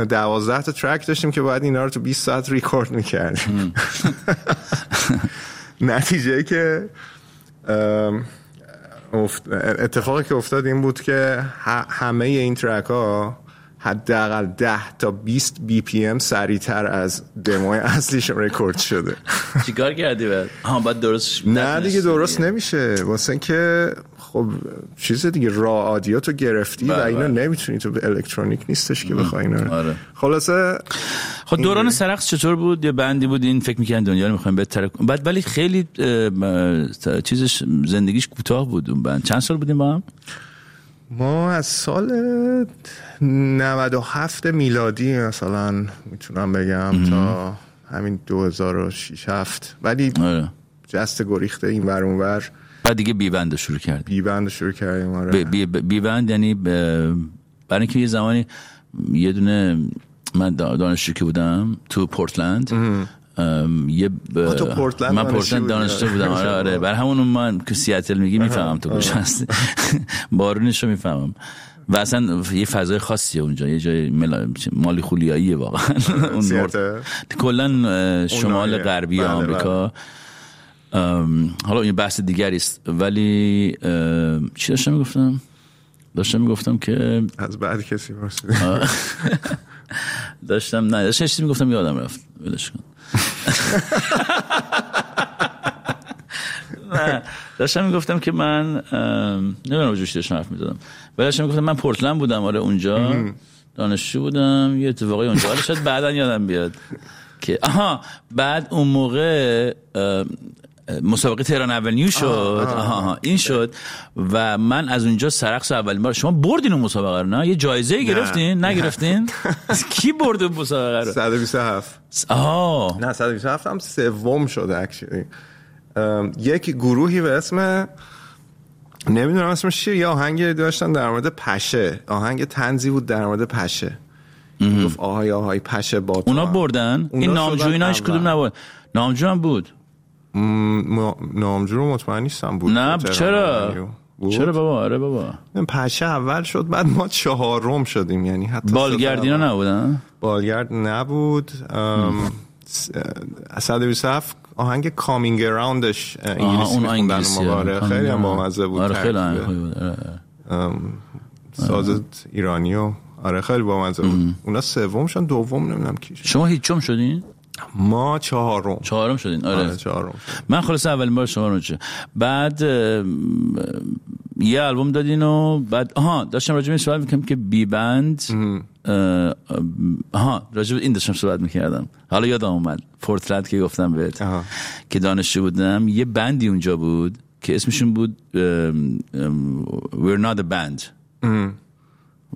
B: دوازده تا track داشتیم که باید اینا رو تو 20 ساعت ریکورد می‌کردیم. [laughs] نتیجه که اتفاقی که افتاد این بود که همه این track ها حداقل 10 تا 20 BPM سریعتر از دموی اصلیش رکورد شده.
A: چیکار کردی بعد؟ ها بعد درست
B: نه دیگه درست نمیشه. واسه اینکه خب چیز دیگه را audio تو گرفتی و
A: بله،
B: اینو
A: بله.
B: نمی‌تونی تو الکترونیک نیستش که بخوای اینا
A: آره.
B: خلاصه
A: خب دوران سرقص چطور بود؟ یه بندی بود این فکر می‌کنن دنیا رو می‌خوایم بهتر بعد ولی خیلی چیزش زندگیش کوتاه بود اون بند. چند سال بودیم با هم؟
B: ما از سال 97 میلادی مثلا می‌تونم بگم تا همین 2006 7 ولی
A: آره.
B: جست گریخته این ور اون ور.
A: بعد دیگه بیبند رو شروع کردیم.
B: بی بند شروع کردیم آره.
A: بی, بی, بیبند یعنی ب- برای اینکه یه زمانی یه دونه من دا- دانشجو که بودم تو پورتلند یه ب...
B: تو پورتلند
A: من پورتلند؟ دانشجو بودم. آره آره. برای همون من که سیاتل میگی می‌فهمم تو گوش هستی. [laughs] بارونش رو می‌فهمم. و اصلا یه فضای خاصیه اونجا یه جای ملا... مالی خولیاییه واقعا. [laughs] اون. کلا شمال. غربی
B: بله،
A: آمریکا. ام، حالا این بحث دیگری است. ولی چی داشتم می‌گفتم؟ داشتم می‌گفتم که
B: از بعد کسی پرسید. [laughs]
A: داشتم نه داشتم چیزی می‌گفتم یادم رفت. ولش کن. نه. داشتم می‌گفتم که من نمی‌دونم جوش داشتم حرف می‌زدم. ولی داشتم می‌گفتم من پورتلند بودم آره اونجا. دانشجو بودم یه اتفاقی اونجا. حالا شاید بعدا یادم بیاد که آها بعد اون موقع مسابقه تهران اولنیو شد. آها آها. این شد. و من از اونجا سرقس اولین بار. شما بردین اون مسابقه رو نه؟ یه جایزه گرفتین؟ نگرفتین؟ [laughs] کی برد اون مسابقه رو؟
B: 127
A: آها
B: نه 127 هم سوم شده اکچولی یک گروهی به اسم نمی‌دونم اسمش چیه یه آهنگ داشتن در مورد پشه. آهنگ تنزی بود در مورد پشه. گفت آهای آهای پشه با
A: اونا. بردن؟
B: اونا
A: این نامجو
B: شدن
A: اینا هیچ
B: اول.
A: کدوم نبود. نامجو هم بود.
B: نامجو رو مطمئن نیستم بود
A: نه چرا
B: اولنیو. بود؟
A: چرا بابا؟ آره بابا.
B: پشه اول شد بعد ما چهارم شدیم یعنی حتی
A: بالگردینا نبودن؟
B: بالگرد نبود. ام، س- اه، 127 آهنگ کامینگ اراوندش انگلیسی
A: اون انگلیسی
B: آره خیلی هم بامزه بود
A: آره خیلی بود. آره، آره.
B: ساز ایرانی و آره خیلی بامزه بود. اونا سوم شدن دوم نمی‌دونم کی شد.
A: شما هیچم شدین؟
B: ما چهارم.
A: چهارم شدین؟ آره.
B: آره چهارم.
A: من خلاص اولین بار شما رو چه بعد یه آلبوم دادین و بعد آها داشتم راجع به صحبت می‌کنم که بی بند آها راجع به این داشتم صحبت می‌کردم. حالا یادم اومد. پورتلند که گفتم بهت.
B: آها.
A: که دانشجو بودم. یه بندی اونجا بود که اسمشون بود We're not a band.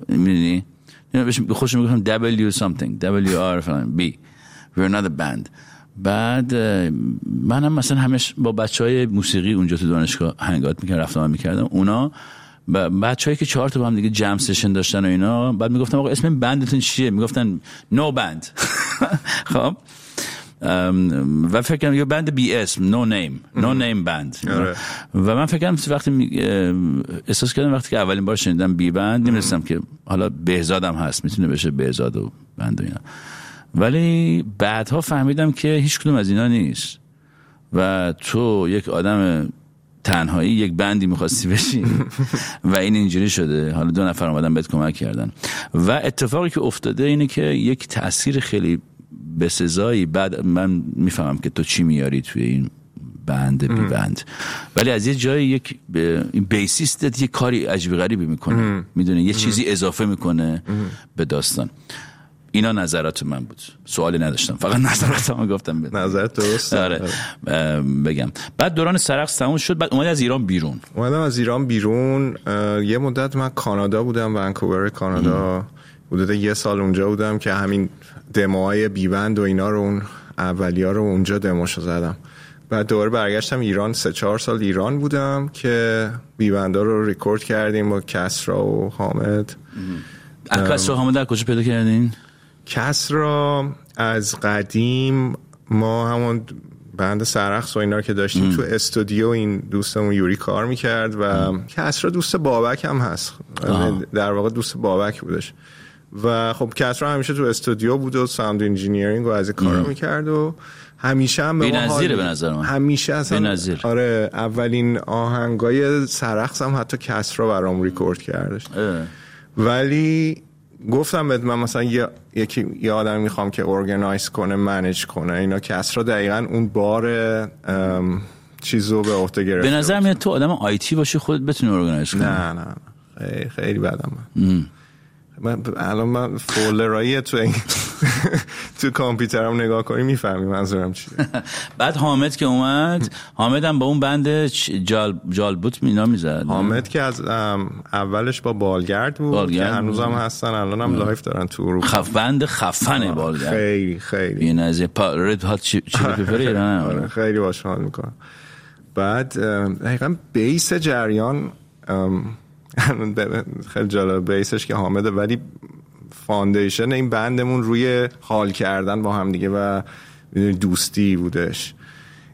A: می‌دونی؟ به خودشون می‌گفتم W something. W R B. We're not a band. بعد اه، منم مثلا همش با بچه های موسیقی اونجا تو دانشگاه هنگات می‌کردم رفتم می‌کردم. اونا بچه هایی که چهار تا با هم دیگه جم سشن داشتن و اینا بعد می‌گفتم آقا اسم بندتون چیه؟ می‌گفتن نو بند خب؟ و فکر کنم یه بند بی اسم نو نیم نو نیم بند. و من فکر کنم وقتی احساس کردم وقتی که اولین بار شنیدم بی بند نمی‌دونستم که حالا بهزادم هست می‌تونه بشه بهزاد و بند و اینا. ولی بعدها فهمیدم که هیچ کدوم از اینا نیست. و تو یک آدم تنهایی یک بندی می‌خواستی بشی. [laughs] و این اینجوری شده. حالا دو نفر اومدن بهت کمک کردن. و اتفاقی که افتاده اینه که یک تاثیر خیلی به سزایی بعد من می‌فهمم که تو چی میاری توی این بند بی بند. ولی از یه جایی یک بیسیستت یه کاری عجیب غریبی می‌کنه. می‌دونه یه چیزی اضافه می‌کنه به داستان. اینا نظرات من بود. سوالی نداشتم. فقط نظرات من گفتم بده.
B: نظرت درست.
A: آره. اه، بگم. بعد دوران سرقس تموم شد بعد اومدی از ایران بیرون.
B: اومدم از ایران بیرون. یه مدت من کانادا بودم ونکوور کانادا. حدود یه سال اونجا بودم که همین دموهای بیبند و اینا رو اون اولیا رو اونجا دموشو زدم. بعد دوباره برگشتم ایران. سه چهار سال ایران بودم که بیبندا رو ریکورد کردیم با کسرا و حامد.
A: اکس رو حامد در کجا پیدا کردین؟
B: کسرا از قدیم ما همون بند سرخص و اینا که داشتیم تو استودیو این دوستمون یوری کار می‌کرد و کسرا دوست بابک هم هست. در واقع دوست بابک بودش. و خب کسرا همیشه تو استودیو بود و sound engineering و از این کارا می‌کرد و همیشه هم به حال-
A: به نظر من.
B: همیشه اصلا. آره اولین آهنگای سرخس هم حتی کسرا برام ریکورد کردش.
A: اه.
B: ولی گفتم بهت من مثلا یه یکی یه آدم می‌خوام که organize کنه manage کنه اینا کسرا دقیقا اون بار چیزو به عهده گرفته
A: به نظر. میاد تو آدم IT باشی خودت بتونی organize کنی
B: نه نه نه. خیلی, خیلی بدم من. من الان من folder ایی تو این [laughs] تو کامپیوترم نگاه کنی می‌فهمی منظورم چیه. [laughs]
A: بعد حامد که اومد حامد هم با اون band جال جالبوت مینا می‌زد.
B: حامد که از اولش با بالگرد بود
A: بالگرد
B: که هنوزم. هستن الان هم live دارن تو اروپا.
A: خف band خفنه بالگرد.
B: خیلی خیلی.
A: این از Red Hot چی چی Pepper ایران
B: آره. خیلی باش حال می‌کنم. بعد ام، دقیقا base جریان خیلی جالب. bass ش که حامده ولی foundation این band مون روی حال کردن با هم دیگه و دوستی بودش.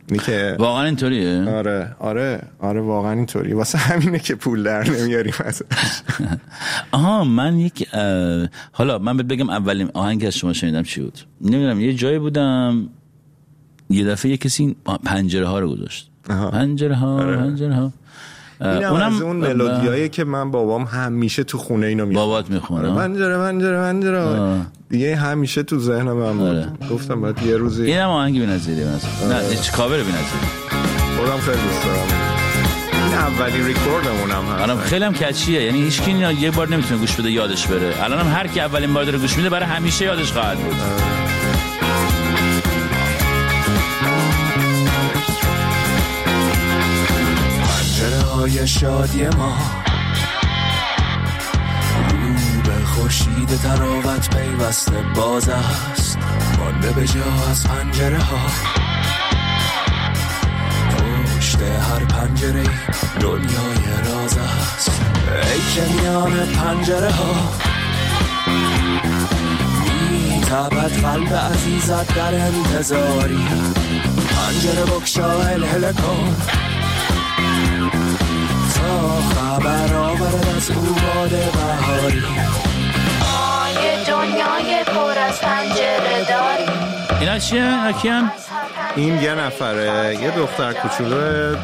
B: اینی که
A: واقعا اینطوریه؟
B: آره آره آره واقعا اینطوری واسه همینه که پول در نمیاریم. [laughs]
A: آها من یک اه، حالا من بهت بگم اولین آهنگ از شما شنیدم چی بود؟ نمی‌دونم یه جایی بودم یه دفعه یه کسی پنجره ها رو گذاشت.
B: آها.
A: پنجره ها پنجره ها اه،
B: اینم از اون ملودیایی که من بابام همیشه تو خونه اینو می‌خونه
A: بابات می‌خونه.
B: پنجره پنجره پنجره دیگه همیشه تو ذهن من بود. گفتم باید یه روزی
A: این هم آهنگی بی‌نظیره به نظر نه هیچ کاور بی‌نظیره
B: خودم خیلی دوست دارم. این اولی ریکوردمون هم هست.
A: الان خیلی هم کچیه. یعنی هیچ کی یه بار نمی‌تونه گوش بده یادش بره. الان هم هر کی اولین بار داره گوش میده برای همیشه یادش خواهد بود.
C: دنیای شادی ما. رو به خورشید تراوت پیوسته باز است. مانده به جا از پنجره ها. پشت هر پنجره دنیای راز است. ای که میان پنجره ها. میتابد قلب عزیزت در انتظاری. پنجره بکشا هل کن. خبر آورد از او باد بهاری.
D: ما یه دنیای پر از پنجره داریم
A: اینا چیه؟ کیان؟
B: این یه نفره یه دختر کوچولو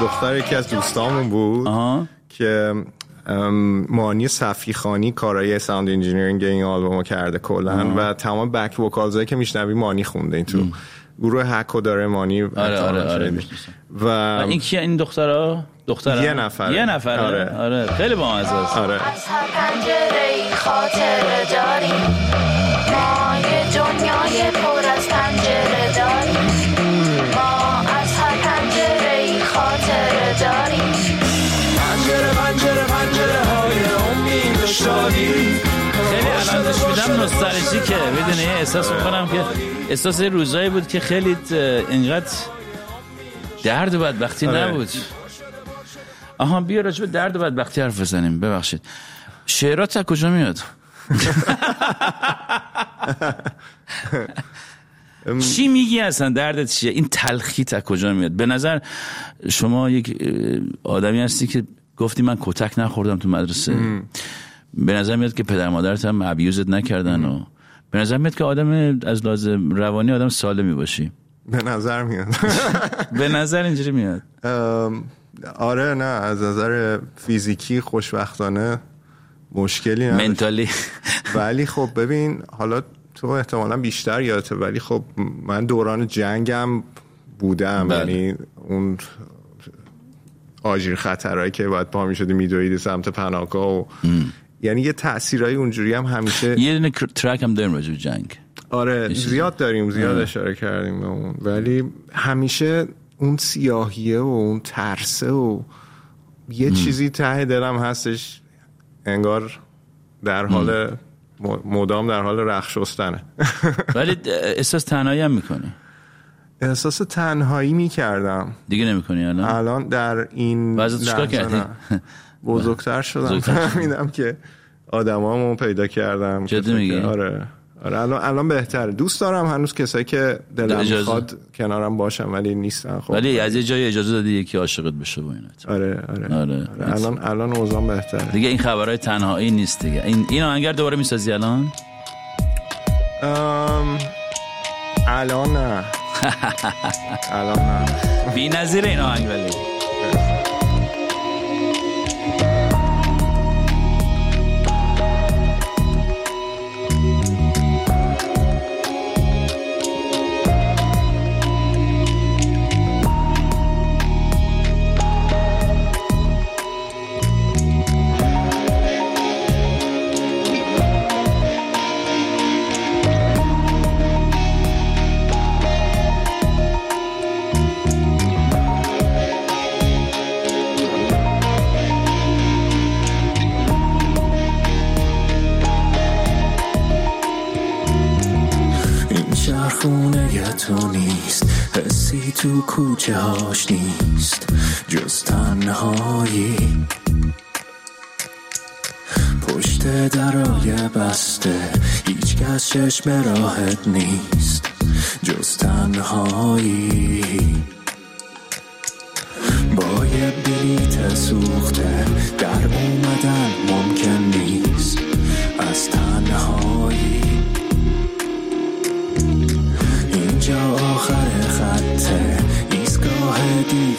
B: دختر یکی از دوستامون بود
A: آها.
B: که مانی صفیخانی کارای sound engineering این آلبومو کرده کلا و تمام back vocals ایی که میشنوی مانی خونده این تو. گروه هکو داره مانی
A: آره آره آره.
B: و
A: این کیه این دخترا؟ دخترا
B: یه نفره.
A: یه نفره
B: آره.
A: آره خیلی با است
B: آره
D: از هر پنجره ای خاطره داریم
A: احساس می‌کنم که احساس روزایی بود که خیلی اینقدر درد و بدبختی
B: آره.
A: نبود. آها بیا راجع به درد و بدبختی حرف بزنیم. ببخشید. شعرات از کجا میاد؟ [laughs] چی میگی اصلا؟ دردت چیه؟ این تلخیت از کجا میاد؟ به نظر شما یک آدمی هستی که گفتی من کتک نخوردم تو مدرسه. به نظر میاد که پدر مادرت هم ابیوزت نکردن و به نظر میاد که آدم از لازم روانی آدم سالمی باشی.
B: به نظر میاد. [laughs]
A: به نظر اینجوری میاد.
B: آره نه از نظر فیزیکی خوشبختانه مشکلی نداشت.
A: منتالی. [laughs]
B: ولی خب ببین حالا تو احتمالا بیشتر یادته ولی خب من دوران جنگم بودم.
A: بله.
B: یعنی اون آژیر خطرهایی که باید پا می شدی میدویدی سمت پناهگاه و یعنی یه تاثیرایی اونجوری هم همیشه
A: یه دونه ترک هم داریم راجع جنگ.
B: آره زیاد داریم زیاد اشاره کردیم به اون. ولی همیشه اون سیاهیه و اون ترسه و یه چیزی ته دلم هستش انگار در حال مدام در حال رخ شستنه [laughs]
A: ولی احساس تنهایی هم می‌کنی؟
B: احساس تنهایی می‌کردم.
A: دیگه نمی‌کنی الان؟
B: الان در این
A: بعضی چیکار کردی؟ [laughs]
B: بزرگتر شدم. فهمیدم که آدمامو پیدا کردم.
A: جدی میگی؟
B: آره. آره الان الان بهتره. دوست دارم هنوز کسایی که دلم. می‌خواد کنارم باشم ولی نیستن. خب.
A: ولی از یه جایی اجازه دادی یکی عاشقت بشه با اینت
B: آره آره,
A: آره.
B: آره. الان الان اوضاع بهتره.
A: دیگه این خبرهای تنهایی نیست دیگه. این این آهنگر دوباره می‌سازی الان؟
B: ام... الان نه. [laughs] الان نه.
A: بی نظیر این آهنگ ولی
C: حسی تو کوچه هاش نیست جز تنهایی. پشت درای بسته هیچ کس چشم راحت نیست جز تنهایی. با یه بلیت سوخته در اومدن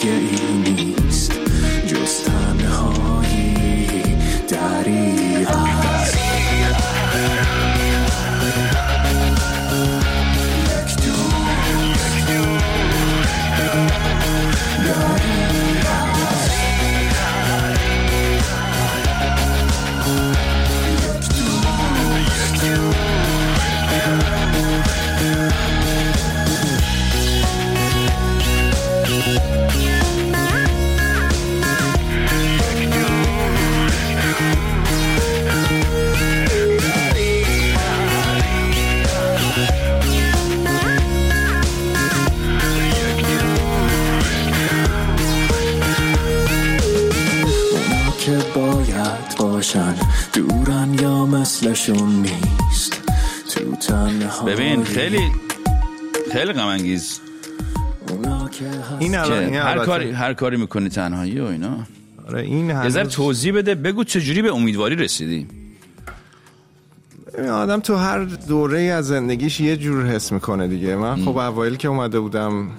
C: دیگه ای
A: انگیز
B: این الان
A: هر کاری هر کاری می‌کنی تنهایی و اینا.
B: آره این
A: یه
B: هنوز-
A: توضیح بده بگو چجوری به امیدواری رسیدی؟
B: آدم تو هر دوره از زندگیش یه جور حس می‌کنه دیگه. من خب اوایل که اومده بودم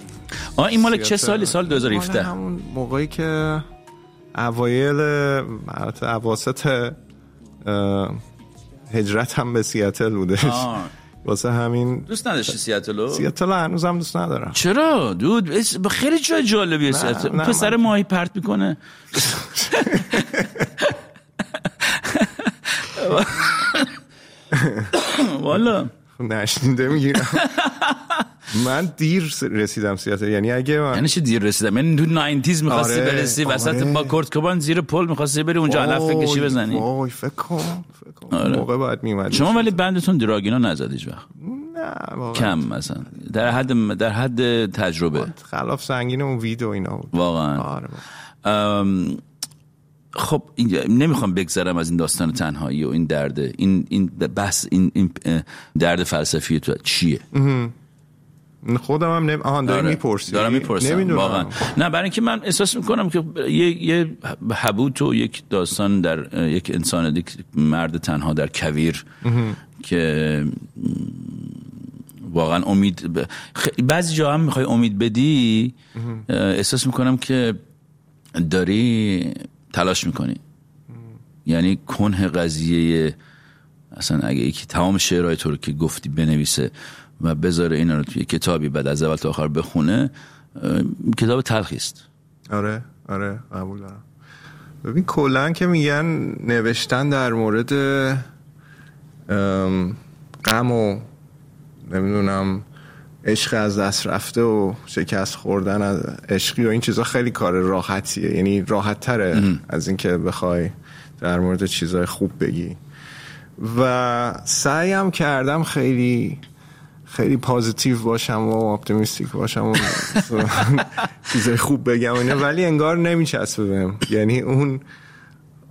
A: آه این مال چه سالی؟ سال
B: مال
A: 2017
B: همون موقعی که اوایل اواسط هجرت هم به سیاتل بودش
A: آه.
B: واسه همین
A: دوست نداشتی سیاتلو؟
B: سیاتل هنوز هم دوست ندارم.
A: چرا؟ دود اس- خیلی جای جالبیه سیاتل
B: نه،
A: پسر
B: من-
A: ماهی پرت می‌کنه. [laughs] [laughs] والا.
B: نشنیده می‌گیرم. [laughs] من دیر رسیدم سیاتل یعنی اگه من
A: یعنی چی دیر رسیدم؟ یعنی تو 90 می‌خواستی
B: آره،
A: برسی وسط
B: آره.
A: با کورت کوبان زیر پل می‌خواستی بری اونجا علف کشی بزنی؟
B: وای فکر کن فکر کن.
A: آره.
B: موقع باید میومد
A: شما ولی بندتون دراگینا نزد هیچ وقت.
B: نه واقعا.
A: کم مثلا. در حد در حد تجربه.
B: خلاف سنگین اون وید و اینا بود.
A: واقعا.
B: آره.
A: ام، خب نمی‌خوام بگذرم از این داستان تنهایی و این درد. این این بحث این, این درد فلسفی تو چیه؟
B: خودم هم نمی... آهان داری
A: آره.
B: می‌پرسی.
A: دارم می‌پرسم
B: نمی‌دونم.
A: واقعا. نه برای اینکه من احساس می‌کنم که یه, یه حبوت و یک داستان در یک انسان یک مرد تنها در کویر که واقعا امید ب... خ- بعضی جا هم می‌خوای امید بدی احساس می‌کنم که داری تلاش می‌کنی. یعنی کنه قضیه اصلا اگه یکی تمام شعرهای تو رو که گفتی بنویسه و بذاره اینا رو توی کتابی بعد از اول تا آخر بخونه کتاب تلخی است.
B: آره آره قبول دارم. ببین کلا که میگن نوشتن در مورد ام، غم و نمی‌دونم عشق از دست رفته و شکست خوردن از عشقی و این چیزا خیلی کار راحتیه. یعنی راحت تره از اینکه بخوای در مورد چیزای خوب بگی. و سعیم کردم خیلی خیلی positive باشم و optimistic باشم و [laughs] چیزای خوب بگم اینا ولی انگار نمیچسبه بهم یعنی اون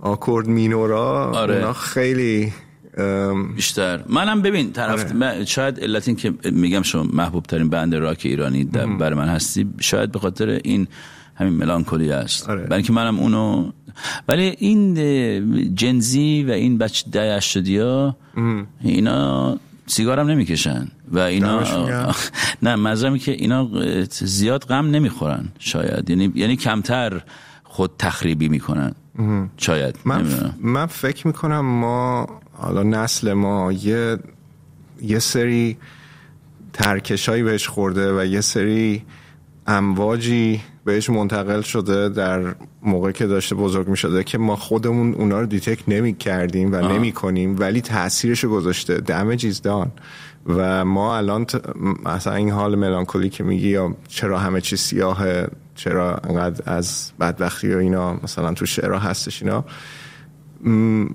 B: آکورد مینورا
A: آره.
B: اونا خیلی ام،
A: بیشتر منم ببین طرف
B: آره.
A: من شاید علت این که میگم شما محبوب ترین بند راک ایرانی برای من هستی شاید به خاطر این همین ملانکولی است
B: آره.
A: برای اینکه منم اونو ولی این جنزی و این بچه ده ها اینا سیگارم نمی‌کشن و اینا. [laughs] نه مزرمی که اینا زیاد غم نمی‌خورن شاید یعنی یعنی کمتر خود تخریبی می‌کنن شاید
B: من,
A: نمی‌دونم.
B: من فکر می‌کنم ما حالا نسل ما یه یه سری ترکشایی بهش خورده و یه سری امواجی بهش منتقل شده در موقع که داشته بزرگ می شده که ما خودمون اونا رو دیتک نمی کردیم و نمی کنیم ولی تاثیرش رو گذاشته. Is done. و ما الان. مثلا این حال ملانکولی که میگی یا چرا همه چی سیاهه چرا انقدر از بدبختی و اینا مثلا تو شعرها هستش اینا. م...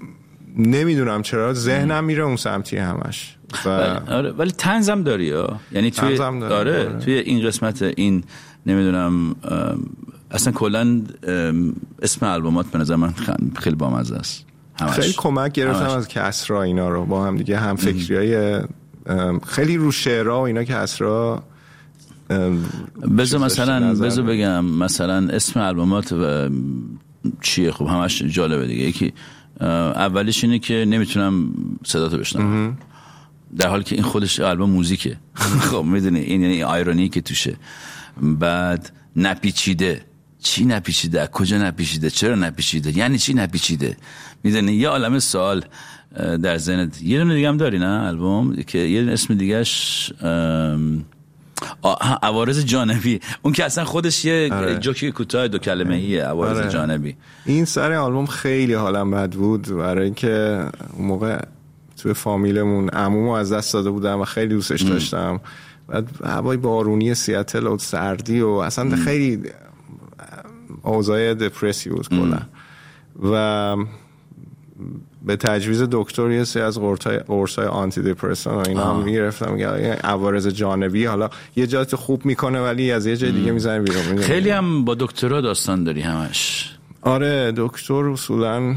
B: نمی‌دونم چرا ذهنم میره اون سمتی همش. و
A: ولی, آره ولی تنزم داری ها یعنی توی آره,
B: آره.
A: توی این قسمت این نمی‌دونم اصلا کلا اسم البومات به نظر من خیلی بامزه است. همش.
B: خیلی کمک گرفتم
A: همش.
B: از کسرا اینا رو. با هم دیگه هم فکری های خیلی رو شعرها و اینا کسرا ام،
A: بذار مثلا بذار. بگم مثلا اسم البومات و چیه؟ خب همش جالبه دیگه. یکی اولیش اینه که نمی‌تونم صدا تو بشنوم در حالی که این خودش آلبوم موزیکه. [laughs] خب می‌دونی این یعنی آیرونی که توشه. بعد نپیچیده. چی نپیچیده؟ کجا نپیچیده؟ چرا نپیچیده؟ یعنی چی نپیچیده؟ می‌دونی یه عالم سوال اه، در ذهنت. یه دونه دیگه هم داری نه؟ البوم که یه دونه اسم دیگهش ام، عوارض جانبی. اون که اصلا خودش یه
B: آره.
A: جوکی کوتاه دو کلمه ایه عوارض
B: آره.
A: جانبی.
B: این سر آلبوم خیلی حالم بد بود. برای اینکه اون موقع توی فامیلمون عمومو از دست داده بودم و خیلی دوستش داشتم. بعد هوای بارونی سیاتل و سردی و اصلا خیلی اوضاع دپرسی بود کلا. و به تجویز دکتر یه سری از قرصای آنتی دپرسان و اینا هم می‌گرفتم. عوارض جانبی. حالا یه جات خوب می‌کنه ولی از یه جای دیگه می‌زنه بیرون؟
A: خیلی هم با دکترا داستان داری همش.
B: آره دکتر اصولا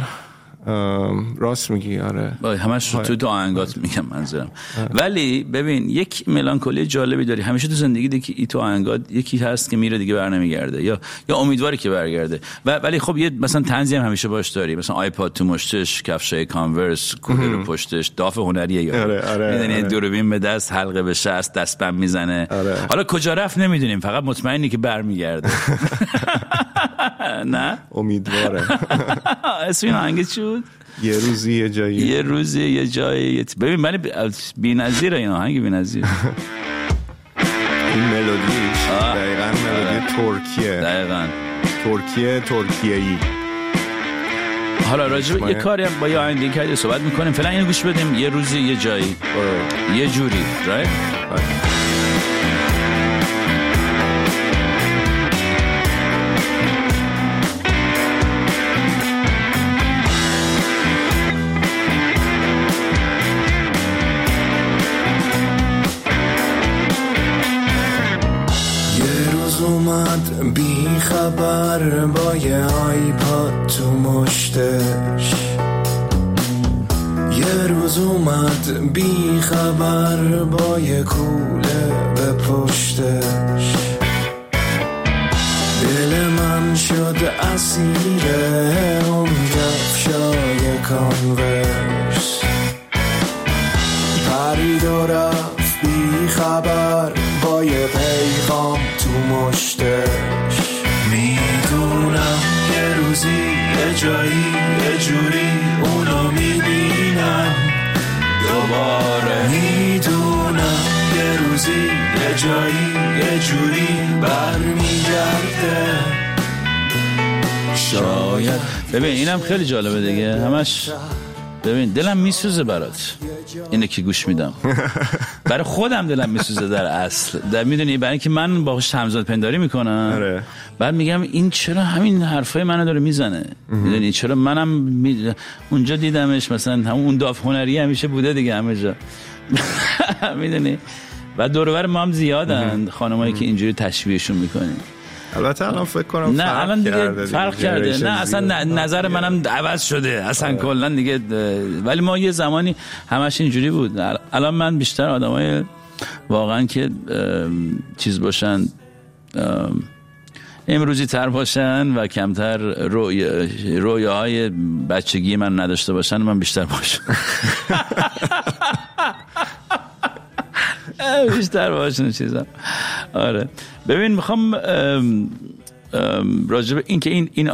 B: راست میگی؟ آره.
A: همش رو تو دو آهنگات میگم منظورم. ولی ببین یک ملانکولی جالبی داری. همیشه تو زندگی دیگه ای تو آهنگات یکی هست که میره دیگه بر نمیگرده یا یا امیدواری که برگرده. و ولی خب یه مثلا طنزی هم همیشه باش داری. مثلا آیپاد تو مشتش کفشای کانورس کولر رو پشتش داف هنریه یا
B: آره، آره،
A: می‌دونی
B: آره.
A: دوربین به دست حلقه به شست دستبند می‌زنه.
B: آره.
A: حالا کجا رفت نمی‌دونیم. فقط مطمئنی که برمیگرده. [laughs] نه؟
B: امیدواره. [laughs]
A: اسم این آهنگ چی بود؟
B: یه روزی یه جایی.
A: یه روزی یه جایی ببین من بی نظیره این آهنگ بی نظیر [laughs]
B: این ملودیش. دقیقا ملودی ترکیه.
A: دقیقا.
B: ترکیه ترکیه ای
A: حالا راجع به یه. کاری هم با یه آهنگ دیگه کردی صحبت می‌کنیم. فعلا اینو گوش بدیم. یه روزی یه جایی. یه جوری رایت
C: خبر با یه آیپاد تو مشتش. یه روز اومد بی خبر با یه کوله به پشتش. دل من شد اسیر اون کفشای کانورس. پرید و رفت بی خبر با یه پیغام تو مشتش. جایی یه جوری اونو می‌بینم. دوباره می‌دونم یه روزی یه جایی یه جوری برمیگرده. شاید
A: ببین اینم خیلی جالبه دیگه. همش ببین دلم میسوزه برات. اینه که گوش میدم. [laughs] برای خودم دلم میسوزه در اصل. در می‌دونی برای اینکه من باهاش همزاد پنداری می‌کنم.
B: آره.
A: بعد میگم این چرا همین حرفای منو داره می‌زنه؟ می‌دونی چرا منم می- اونجا دیدمش مثلا همون اون داف هنری همیشه بوده دیگه همه جا. [laughs] می‌دونی؟ و دورور ما هم زیادن خانمایی که اینجوری تشبیهشون می‌کنیم
B: البته الان فکر کنم
A: نه
B: فرق
A: الان دیگه
B: کرده
A: فرق کرده. نه اصلا نظر. منم عوض شده. اصلا کلا دیگه ولی ما یه زمانی همش اینجوری بود. ال- الان من بیشتر آدمای واقعا که چیز باشن ام، امروزی تر باشن و کمتر روی رویاهای بچگی من نداشته باشن من بیشتر باشم. [laughs] بیشتر باشن چیزا. آره. ببین می‌خوام ام، ام، راجع به اینکه این این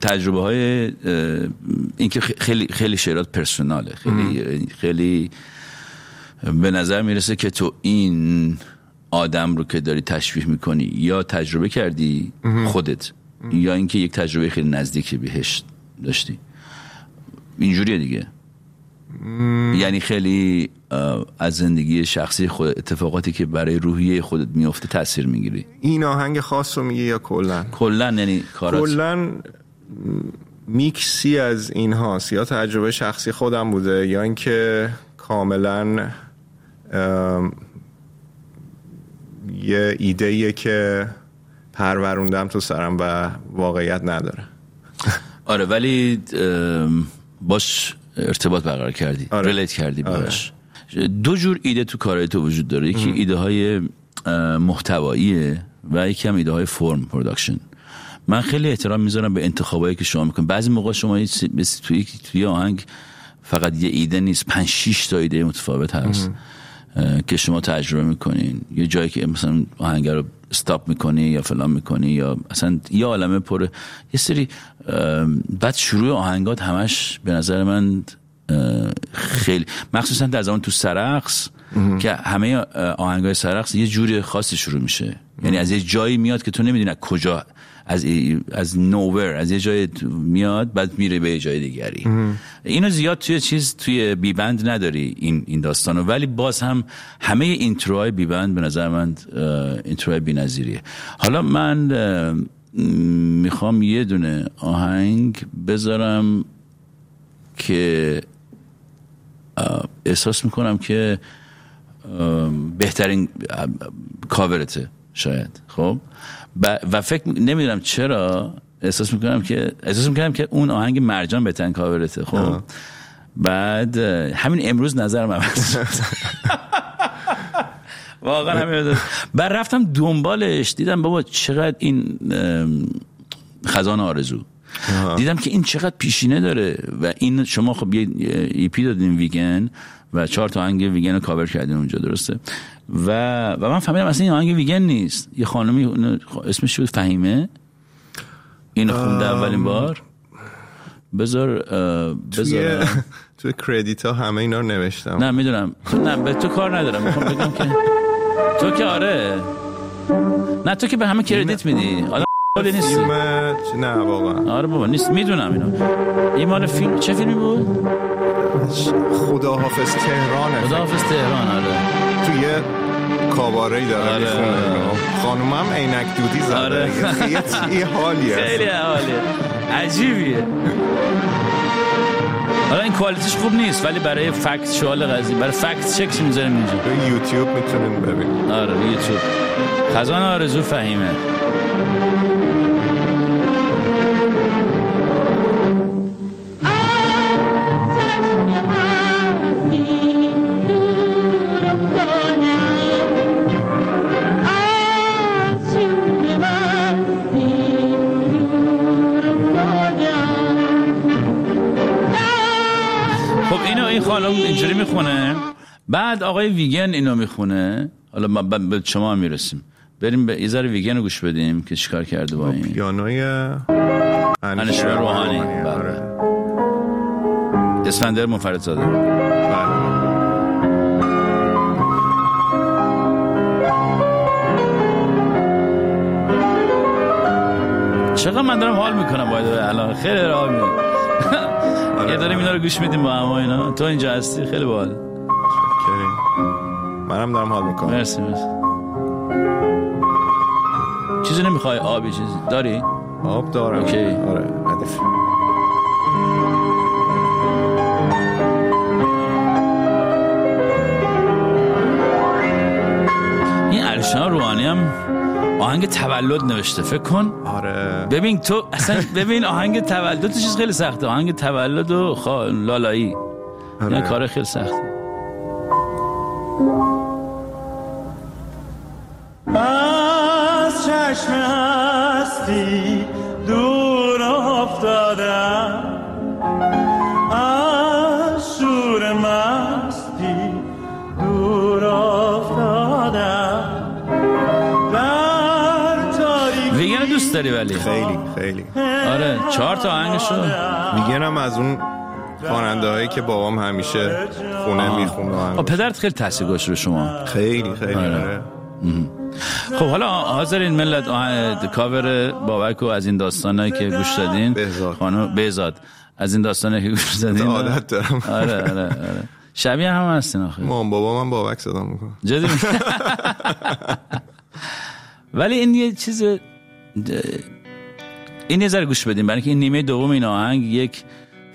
A: تجربه های ام، اینکه خ- خیلی خیلی شعرات پرسوناله. خیلی خیلی به نظر می‌رسه که تو این آدم رو که داری تشبیه می‌کنی یا تجربه کردی خودت یا اینکه یک تجربه خیلی نزدیکی بهش داشتی. اینجوریه دیگه. یعنی خیلی از زندگی شخصی خود اتفاقاتی که برای روحیه خودت میفته تاثیر می‌گیری؟
B: این آهنگ خاص رو میگه یا کلا
A: کلا یعنی کارات؟
B: کلا میکسی از این هاست یا تجربه شخصی خودم بوده یا اینکه کاملا ام، یه ایده که پروروندم تو سرم و واقعیت نداره. [laughs]
A: آره ولی باش ارتباط برقرار کردی
B: آره.
A: ریلیت کردی باش دو جور ایده تو کارهای تو وجود داره. یکی ایده های محتواییه و یکی هم ایده های فرم production من خیلی احترام می‌ذارم به انتخابایی که شما می‌کنید. بعضی موقع شما توی توی آهنگ فقط یه ایده نیست. پنج شیش تا ایده متفاوت هست که شما تجربه می‌کنین. یه جایی که مثلا آهنگ رو stop می‌کنی یا فلان می‌کنی یا اصلا یه عالمه پر یه سری بعد شروع آهنگات همش به نظر من خیلی مخصوصا در زمان تو سرقص که همه آهنگای سرقص یه جوری خاصی شروع میشه. یعنی از یه جایی میاد که تو نمی‌دونی از کجا از از نوور از یه جای میاد بعد میره به یه جای دیگری. اینو زیاد توی چیز توی بیبند نداری این این داستانو. ولی باز هم همه اینتروهای بیبند به نظر من اینتروهای بی‌نظیریه. حالا من می‌خوام یه دونه آهنگ بذارم که احساس می‌کنم که بهترین کاورته شاید خب؟ و فکر نمی‌دونم چرا احساس می‌کنم که احساس می‌کنم که اون آهنگ مرجان بهترین کاورته خب؟
B: آه.
A: بعد همین امروز نظرم عوض [laughs] واقعا همین بعد رفتم دنبالش دیدم بابا چقدر این خزان آرزو. دیدم که این چقدر پیشینه داره و این شما خب یه EP ای دادین ویگن و چهار تا آهنگ ویگن رو کاور کردین اونجا درسته؟ و و من فهمیدم اصلا این آهنگ ویگن نیست. یه خانمی اسمش بود؟ فهیمه؟ این خونده اولین بار؟ بذار بذار. [laughs]
B: توی credit ها همه اینا رو نوشتم.
A: نه می‌دونم. نه به تو کار ندارم. می‌خوام بگم که تو که آره. نه تو که به همه کردیت میدی. آدم
B: فیلم نه واقعا.
A: آره بابا نیست. می‌دونم اینو. این مال فیلم چه فیلمی بود؟
B: خداحافظ تهرانه
A: خداحافظ تهران آره.
B: توی کاباره داره
A: آره، آره.
B: خانومم عینک دودی زده.
A: آره.
B: یه- یه حالیه.
A: خیلی عالیه عجیبیه. حالا این کوالیتیش خوب نیست ولی برای فکت شوال قضیه برای فکت چک می‌ذاریم اینجا
B: روی یوتیوب می‌تونین ببینید
A: آره یوتیوب. خزان آرزو فهیمه. خانم اینجوری می‌خونه. بعد آقای ویگن اینو می‌خونه. حالا ما به شما هم می‌رسیم. بریم به ایزار ویگن رو گوش بدیم که چیکار کرده با این.
B: پیانوی
A: انشیر روحانی.
B: آره.
A: بله. اسفندر منفرد زاده
B: بله.
A: چقدر من دارم حال می‌کنم باید الان خیلی داره حال می‌کنم یه داریم اینا رو گوش میدیم با هم و اینا. تو اینجا هستی؟ خیلی باحال.
B: منم دارم حال می‌کنم.
A: مرسی مرسی. چیزی نمی‌خوای؟ آبی چیزی. داری؟
B: آب دارم.
A: اوکی.
B: آره ردیف
A: آهنگ تولد نوشته فکر کن.
B: آره.
A: ببین تو اصلا ببین آهنگ تولد تو چیز خیلی سخته. آهنگ تولد و خا... لالایی.
B: آره.
A: این کار خیلی سخته.
C: از چشم هستی
A: داری ولی؟
B: خیلی خیلی.
A: آره چهار تا آهنگشو
B: میگنم از اون خواننده هایی که بابام همیشه خونه می‌خونه
A: پدرت خیلی تاثیر گذاشت رو شما.
B: خیلی خیلی
A: آره.
B: آره.
A: خب حالا حاضرین ملت. کاور بابک و از این داستانایی که گوش دادین.
B: بهزاد.
A: خانم بهزاد از این داستانایی که گوش دادین.
B: عادت دارم.
A: آره آره آره. شبیه هم هستین آخه.
B: مام بابا من بابک صدا می‌کنم
A: جدی؟ [laughs] ولی این یه چیز این یه ذره گوش بدیم برای اینکه این نیمه دوم این آهنگ یک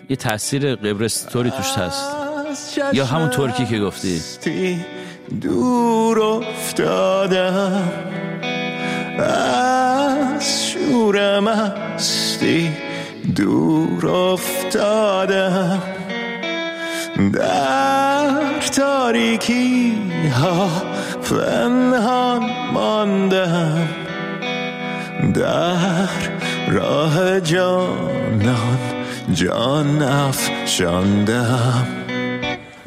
A: یه تاثیر قبرس توری توش هست. یا همون ترکی که گفتی.
C: دور افتادم. از شور مستی دور افتادم. در تاریکی ها پنهان ماندم. در راه جانان جان افشاندم.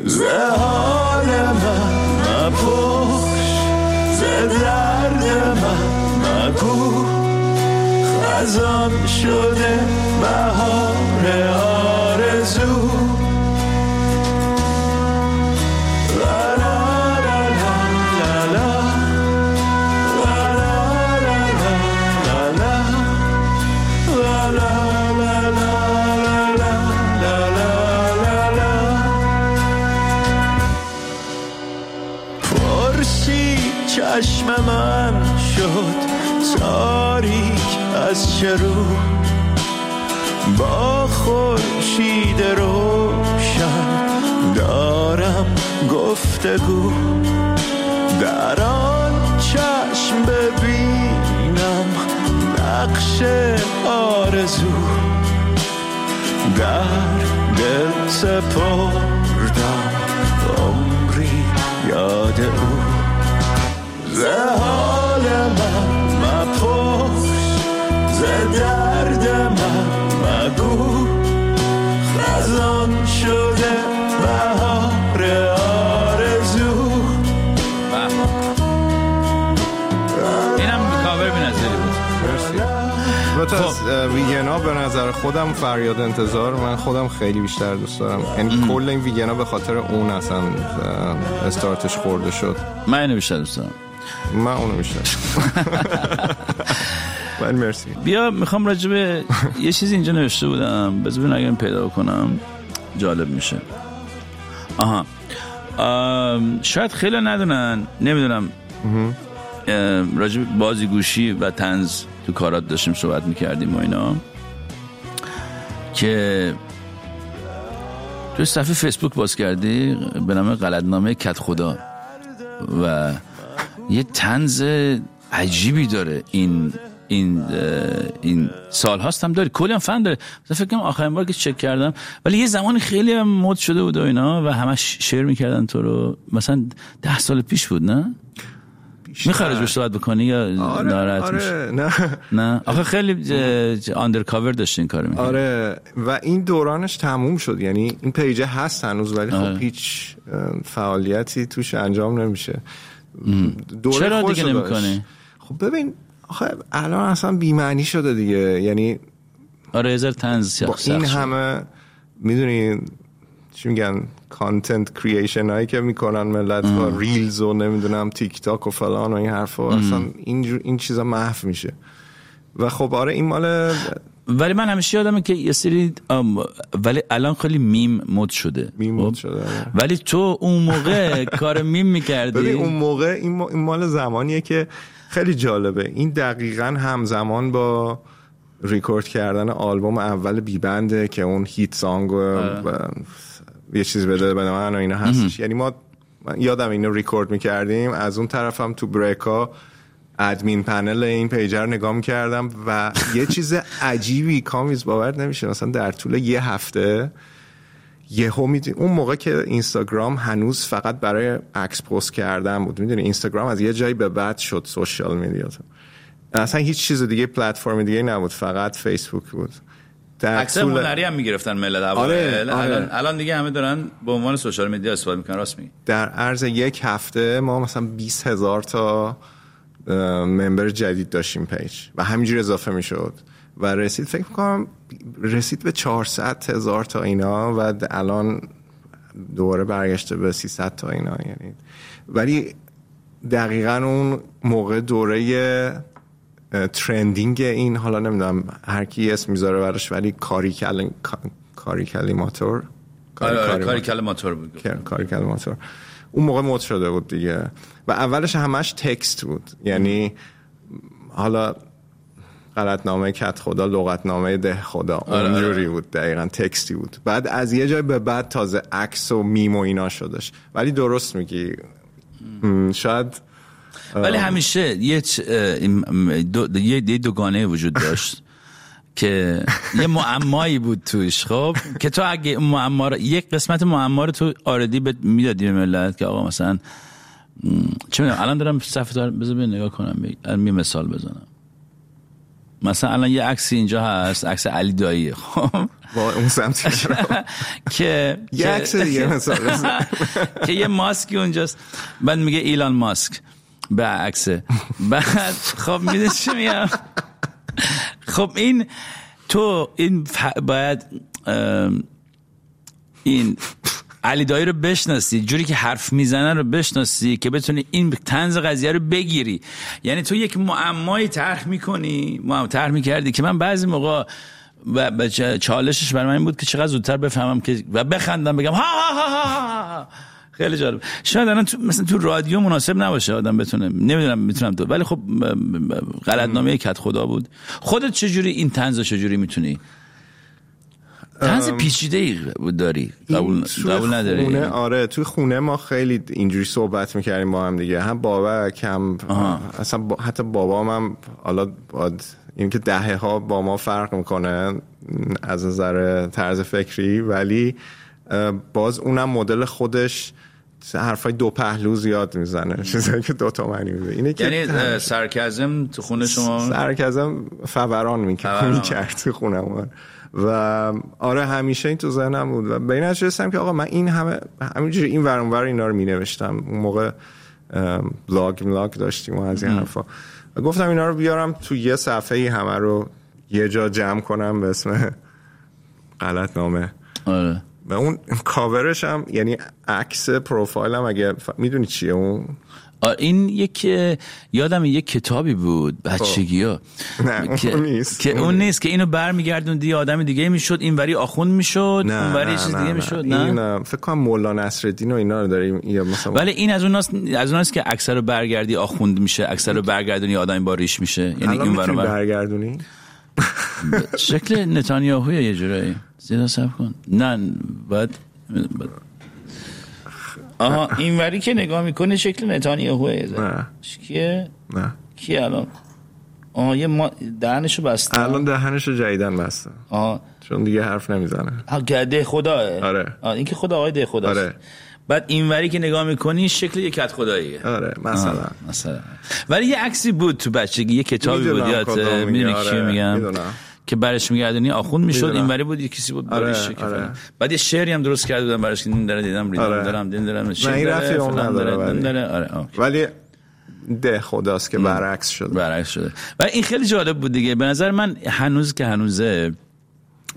C: ز حال من مپرس ز من مگو خزان شده بهار شد تاریک از رو؟ با خورشید روشن دارم گفتگو. در آن چشم ببینم نقش آرزو. در دل سپردم عمری یاد او. ز
B: ویگنا به نظر خودم فریاد انتظار من خودم خیلی بیشتر دوست دارم. یعنی کل این ویگنا به خاطر اون اصلا استارتش خورده شد.
A: من اینو بیشتر دوست دارم.
B: من اونو بیشتر ولی مرسی.
A: بیا می‌خوام راجع به یه چیزی اینجا نوشته بودم. بذار ببینم اگه پیدا کنم جالب میشه. آها. آم، شاید خیلی ندونن. نمی‌دونم. ام، راجع به بازیگوشی و تنز تو کارات داشتیم صحبت می‌کردیم و اینا. که تو صفحه فیسبوک باز کردی به نام غلطنامه کت خدا. و یه تنز عجیبی داره این این این سال هاست هم داره کلی هم فن داره. فکر کنم آخرین بار که چک کردم ولی یه زمانی خیلی مد شده بود و اینا و همش شیر می‌کردن تو رو. مثلا ده سال پیش بود نه؟ می‌خوای روش صحبت بکنی یا
B: آره
A: ناراحت میشه
B: آره نه.
A: نه؟ آخه خیلی undercover داشتین کار می‌کنی
B: آره و این دورانش تموم شد. یعنی این page ه هست هنوز ولی
A: آره.
B: خب هیچ اه، فعالیتی توش انجام نمیشه. دوره
A: چرا دیگه
B: داشت.
A: نمی‌کنی؟
B: خب ببین آخه الان اصلا بیمعنی شده دیگه. یعنی
A: آره ذره تنز
B: با این. همه می‌دونی چی میگن content creation هایی که می‌کنن ملت با Reels و نمی‌دونم تیک تاک و فلان و این حرفا. اصلا این این چیزا محو میشه. و خب آره این مال
A: ولی من همیشه یادمه که یه سری ولی الان خیلی میم مد شده.
B: میم
A: خب؟
B: مد شده، آره.
A: ولی تو اون موقع کار میم می‌کردی؟
B: ببین اون موقع این, ما- این مال زمانیه که خیلی جالبه. این دقیقا همزمان با ریکورد کردن آلبوم اول بیبنده که اون hit song و یه چیز بده به من و اینا هستش. یعنی ما من یادم اینو ریکورد می‌کردیم. از اون طرفم تو break ا ادمین پنل این پیجر رو نگاه می‌کردم و یه [laughs] چیز عجیبی کامیز باور نمیشه. مثلا در طول یه هفته یهو می‌دونی اون موقع که اینستاگرام هنوز فقط برای عکس پست کردن بود. می‌دونی اینستاگرام از یه جایی به بعد شد سوشال میدیا اصلا هیچ چیز دیگه پلتفرم دیگه نبود. فقط فیسبوک بود. در
A: عکس
B: طول-
A: هنری هم می‌گرفتن ملت اول.
B: آره، آره.
A: الان الان دیگه همه دارن به عنوان سوشال مدیا استفاده می‌کنن راست میگی
B: در عرض یک هفته ما مثلا 20 هزار تا member جدید داشتیم page و همینجور اضافه می‌شد و رسید فکر می‌کنم رسید به 400 هزار تا اینا و الان دوباره برگشته به 300 تا اینا یعنی ولی دقیقا اون موقع دوره trending این حالا نمی‌دونم هر کی اسم می‌ذاره براش ولی کاری کل... کا- کاری کلیماتور کاری
A: آره آره
B: کلیماتور.
A: کاری کل ماتور بود.
B: کار- کاری کلماتور اون موقع مد شده بود دیگه. و اولش همش تکست بود. یعنی حالا غلطنامه کت خدا لغتنامه ده خدا. اونجوری بود دقیقا تکستی بود. بعد از یه جای به بعد تازه عکس و میم و اینا شدش. ولی درست میگی. شاید
A: ولی همیشه یه دو یه دوگانه وجود داشت [laughs] که یه معمایی بود توش خب؟ که تو اگه معما رو- یک قسمت معما رو تو آردی می‌دادی به ملت که آقا مثلا چه می‌دونم الان دارم صفحه دار بذار نگاه کنم یه مثال بزنم. مثلا الان یه عکسی اینجا هست عکس علی دایی خب؟
B: با اون سمت [laughs]
A: که
B: یه عکس دیگه مثلا. [laughs]
A: که یه ماسکی اونجاست. بعد میگه ایلان ماسک. به عکسه بعد خب می‌دونی چی میگم؟ خب این تو این باید این علی دایی رو بشناسی جوری که حرف می‌زنه رو بشناسی که بتونی این تنز قضیه رو بگیری. یعنی تو یک معمایی طرح می‌کنی معما طرح می‌کردی که من بعضی موقع و چالشش برای من این بود که چقدر زودتر بفهمم که و بخندم بگم ها ها ها ها ها. خیلی جالب. شاید الان تو مثلا تو رادیو مناسب نباشه آدم بتونه نمی‌دونم می‌تونم تو ولی خب غلطنامه کت خدا بود. خودت چجوری این رو چجوری می‌تونی؟ تنز پیچیده ای داری. قبول, قبول نداری.
B: خونه آره توی خونه ما خیلی اینجوری صحبت می‌کردیم با هم دیگه. هم بابک هم اصلا با- حتی بابام هم حالا باید این که دهه ها با ما فرق می‌کنه از نظر طرز فکری ولی باز اونم مدل خودش حرفای دو پهلو زیاد می‌زنه. چیزایی که دو تا معنی میده. اینه که
A: یعنی sarcasm تو خونه شما؟
B: sarcasm فوران می‌کرد. تو خونمون و آره همیشه این تو ذهنم بود. و به این رسیدم که آقا من این همه همینجوری این ور اون ور اینا رو مینوشتم. اون موقع blog blog داشتیم و از این حرفا. و گفتم اینا رو بیارم تو یه صفحه ای همه رو یه جا جمع کنم به اسم غلط نامه
A: آره.
B: و اون کاورش هم یعنی عکس پروفایلم اگه ف... می‌دونی چیه اون؟
A: این یک یادم یک کتابی بود بچگی ها
B: نه،
A: که
B: اون نیست.
A: که
B: اون
A: اون نیست. که اینو برمیگردوندی یه آدم دیگه می‌شد این وری آخوند می‌شد
B: نه
A: اون وری
B: نه،
A: چیز
B: نه،
A: دیگه
B: نه.
A: می‌شد نه؟
B: اه، فکر کنم مولا نصرالدین و اینا رو داریم یا مثلا
A: ولی این از اوناست از اوناست که اکثر رو برگردی آخوند میشه اکثر رو برگردونی آدم با ریش میشه. یعنی این
B: برگردونی؟
A: شکل نتانیاهوی یه جورایی. زیرا سب کن. نه باید- آها این وری که نگاه می‌کنه شکل نتانیاهوه
B: نه.
A: کیه؟
B: نه.
A: کیه الان؟ آها یه ما دهنشو بسته.
B: الان دهنش رو جدیدن بسته.
A: آها.
B: چون دیگه حرف نمی‌زنه.
A: ها ده خداه
B: آره.
A: آه این که خدا آقای ده خداست.
B: آره.
A: بعد این وری که نگاه می‌کنی شکل یه کت خداییه.
B: آره مثلا.
A: آه، مثلا. ولی یه عکسی بود تو بچگی یه کتابی بود
B: میگی،
A: می‌دونی
B: آره،
A: کیو میگم؟
B: می‌دونم.
A: که برش میگردونی آخوند می‌شد. این وری بود یه کسی بود
B: آره،
A: باریش
B: آره.
A: بعد یه شعری هم درست کرده بودم براش که این داره دیدم ریدم
B: آره.
A: دارم دین دارم
B: نه، این رفتی اون نداره ولی.
A: داره آره آه.
B: ولی ده خداست که برعکس شده
A: برعکس شده و این خیلی جالب بود دیگه به نظر من هنوز که هنوزه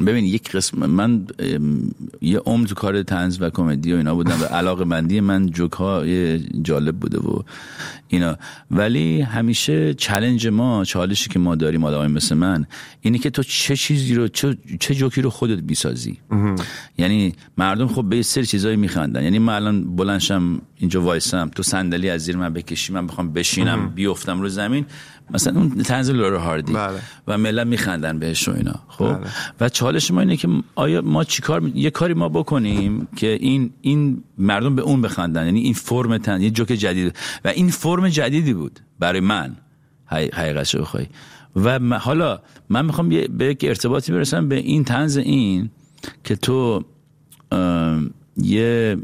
A: ببین یک قسم من یه عمر تو کار تنز و کمدی و اینا بودم و علاقه مندی من جوک ها یه جالب بوده و اینا. ولی همیشه چلنج ما چالشی که ما داریم آدمای مثل من اینه که تو چه چیزی رو چه, چه جوکی رو خودت بیسازی. یعنی مردم خب به سری چیزایی میخندن. یعنی من الان بلنشم اینجا وایسم تو صندلی از زیر من بکشی من بخوام بشینم بیفتم رو زمین. مثلا اون طنز لورا هاردی.
B: بله.
A: و ملت میخندن بهش و اینا خب؟
B: بله.
A: و چالش ما اینه که آیا ما چیکار می- یه کاری ما بکنیم که این این مردم به اون بخندن. یعنی این فرم تن یه جوک جدید. و این فرم جدیدی بود برای من. حقیق- حقیقتشو بخوای. و حالا من می‌خوام به یک ارتباطی برسم به این تنز این که تو یه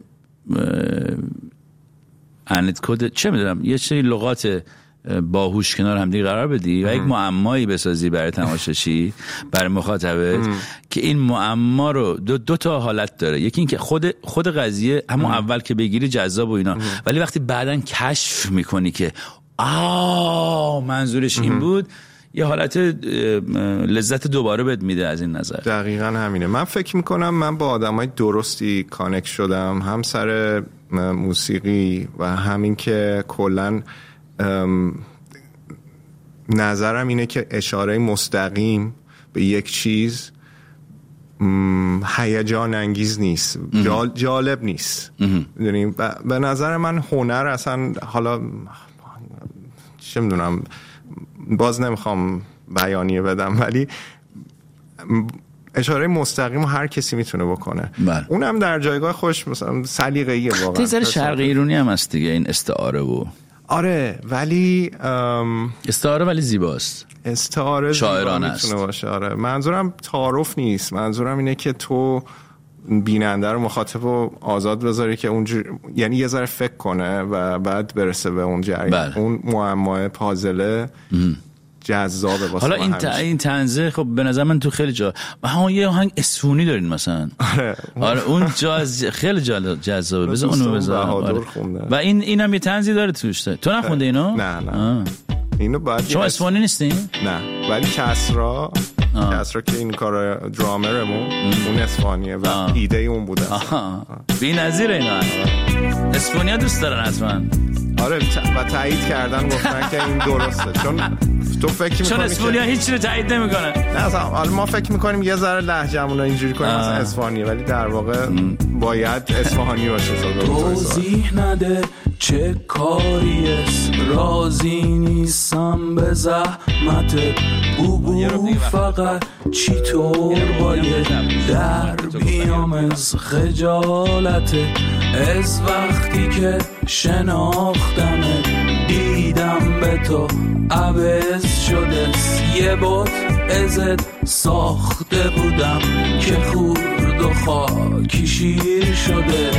A: انت کد چه می‌دونم یه سری لغات اه، باهوش کنار هم دیگه قرار بدی و یک معمایی بسازی برای تماشاشی برای مخاطبت که این معما رو دو, دو تا حالت داره. یکی اینکه خود خود قضیه همون اول که بگیری جذاب و اینا. ولی وقتی بعدا کشف می‌کنی که آه منظورش این بود یه حالت لذت دوباره بهت میده از این نظر.
B: دقیقا همینه. من فکر می‌کنم من با آدمای درستی کانک شدم هم سر موسیقی و همین که کلا نظرم اینه که اشاره مستقیم به یک چیز هیجان انگیز نیست. جال- جالب نیست؟ ب- به نظر من هنر اصلا حالا چه می‌دونم باز نمی‌خوام بیانیه بدم ولی اشاره مستقیم هر کسی می‌تونه بکنه.
A: بله.
B: اونم در جایگاه خوش مثلا سلیقه‌ایه واقعا.
A: یه ذره شرق ایرونی هم هست دیگه این استعاره و
B: آره ولی ام،
A: استعاره ولی زیباست.
B: استعاره
A: شاعرانه است.
B: می‌تونه باشه. آره. منظورم تعارف نیست. منظورم اینه که تو بیننده رو مخاطب رو آزاد بذاری که اونجور یعنی یه ذره فکر کنه و بعد برسه به اون جریان
A: بله.
B: اون معمای پازله جذابه واسه
A: حالا این. ت... این تنزه خب به نظر من تو خیلی جا ها یه آهنگ اسفونی دارین مثلا
B: آره.
A: آره اون جاز خیلی جال- جذابه بذار اونو بذار آره. و این اینم یه تنزی داره توش تو نخونده اینو
B: نه نه
A: آه.
B: اینو باید
A: شما
B: یه
A: اسفانی نیستین
B: نه ولی کسرا کسرا که این کار درامرمون اون اسپانیه و
A: آه.
B: ایده اون بوده.
A: بی نظیر اینا. اسپانیا دوست دارن حتما.
B: آره و تایید کردن گفتن که این درسته. چون تو فکر
A: چون اسپانیا
B: که
A: هیچ رو تایید نمی‌کنه.
B: نه اصلا حالا ما فکر می‌کنیم یه ذره لهجه‌مون رو اینجوری کنیم. مثلا اسپانیه ولی در واقع باید اصفهانی باشه.
C: توضیح نده چه کاری است راضی نیستم به زحمت. بو فقط چطور باید در بیام از خجالت از وقتی که شناختم دیدم به تو عوض شده. یه بوت ازت ساخته بودم که خورد و خاکی شیر شده.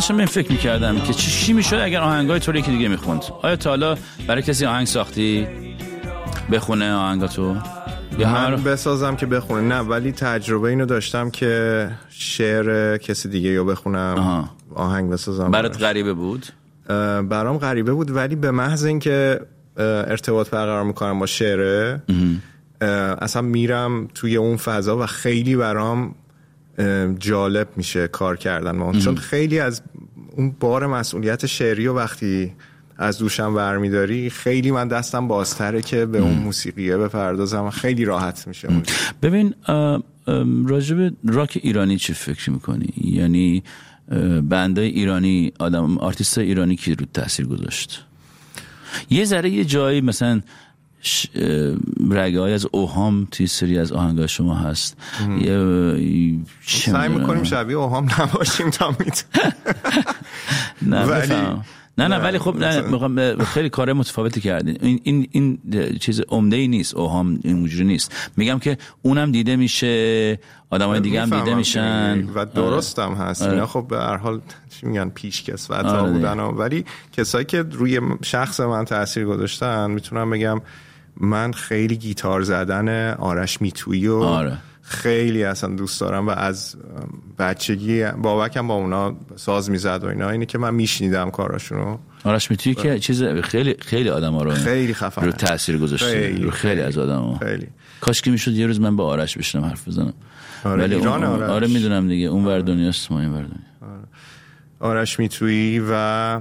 A: داشتم به این فکر می‌کردم که چی چی می‌شد اگر آهنگای تو یکی دیگه می‌خوند. آیا تا حالا برای کسی آهنگ ساختی؟ بخونه آهنگاتو یا
B: من بسازم که بخونه. نه ولی تجربه اینو داشتم که شعر کسی دیگه رو بخونم
A: آها.
B: آهنگ بسازم.
A: برات. غریبه بود؟
B: برام غریبه بود ولی به محض اینکه ارتباط برقرار می‌کنم با شعره اصلا میرم توی اون فضا و خیلی برام جالب میشه کار کردن با اون. چون خیلی از اون بار مسئولیت شعری و وقتی از دوشم برمیداری خیلی من دستم بازتره که به اون موسیقیه بپردازم. خیلی راحت میشه.
A: ببین راجب راک ایرانی چی فکر می‌کنی؟ یعنی band ه ایرانی آدم آرتیست ایرانی کی رو تاثیر گذاشت؟ یه ذره یه جایی مثلا ش... رگه های از اوهام توی سری از آهنگای شما هست یه
B: سعی. می‌کنیم شبیه اوهام نباشیم تا [laughs]
A: نه
B: ولی-.
A: نه نه ولی خب نه خیلی کار متفاوتی کردین این این این چیز عمده ای نیست اوهام اینجوری نیست میگم که اونم دیده میشه آدمای دیگه هم دیده میشن.
B: و درست هم هست
A: آره.
B: اینا خب به هر حال چی میگن پیش کسوت
A: آره
B: ها
A: دیگه.
B: بودن ولی کسایی که روی شخص من تاثیر گذاشتن می‌تونم بگم من خیلی گیتار زدن آرش میتویی و
A: آره.
B: خیلی اصلا دوست دارم و از بچگی بابکم با اونا ساز می‌زد و اینا. اینه که من میشنیدم کاراشونو.
A: آرش می‌تونی که چیز خیلی خیلی آدم ها رو
B: خیلی خفنه.
A: رو تاثیر گذاشته.
B: خیلی،
A: رو خیلی,
B: خیلی،
A: از آدم ها
B: خیلی.
A: کاش که می‌شد یه روز من با آرش بشنم حرف بزنم.
B: آره،
A: ولی
B: ایران
A: اون-
B: آرش.
A: آره می‌دونم دیگه. اون ور دنیاست ما این ور دنیا.
B: آرش میتویی و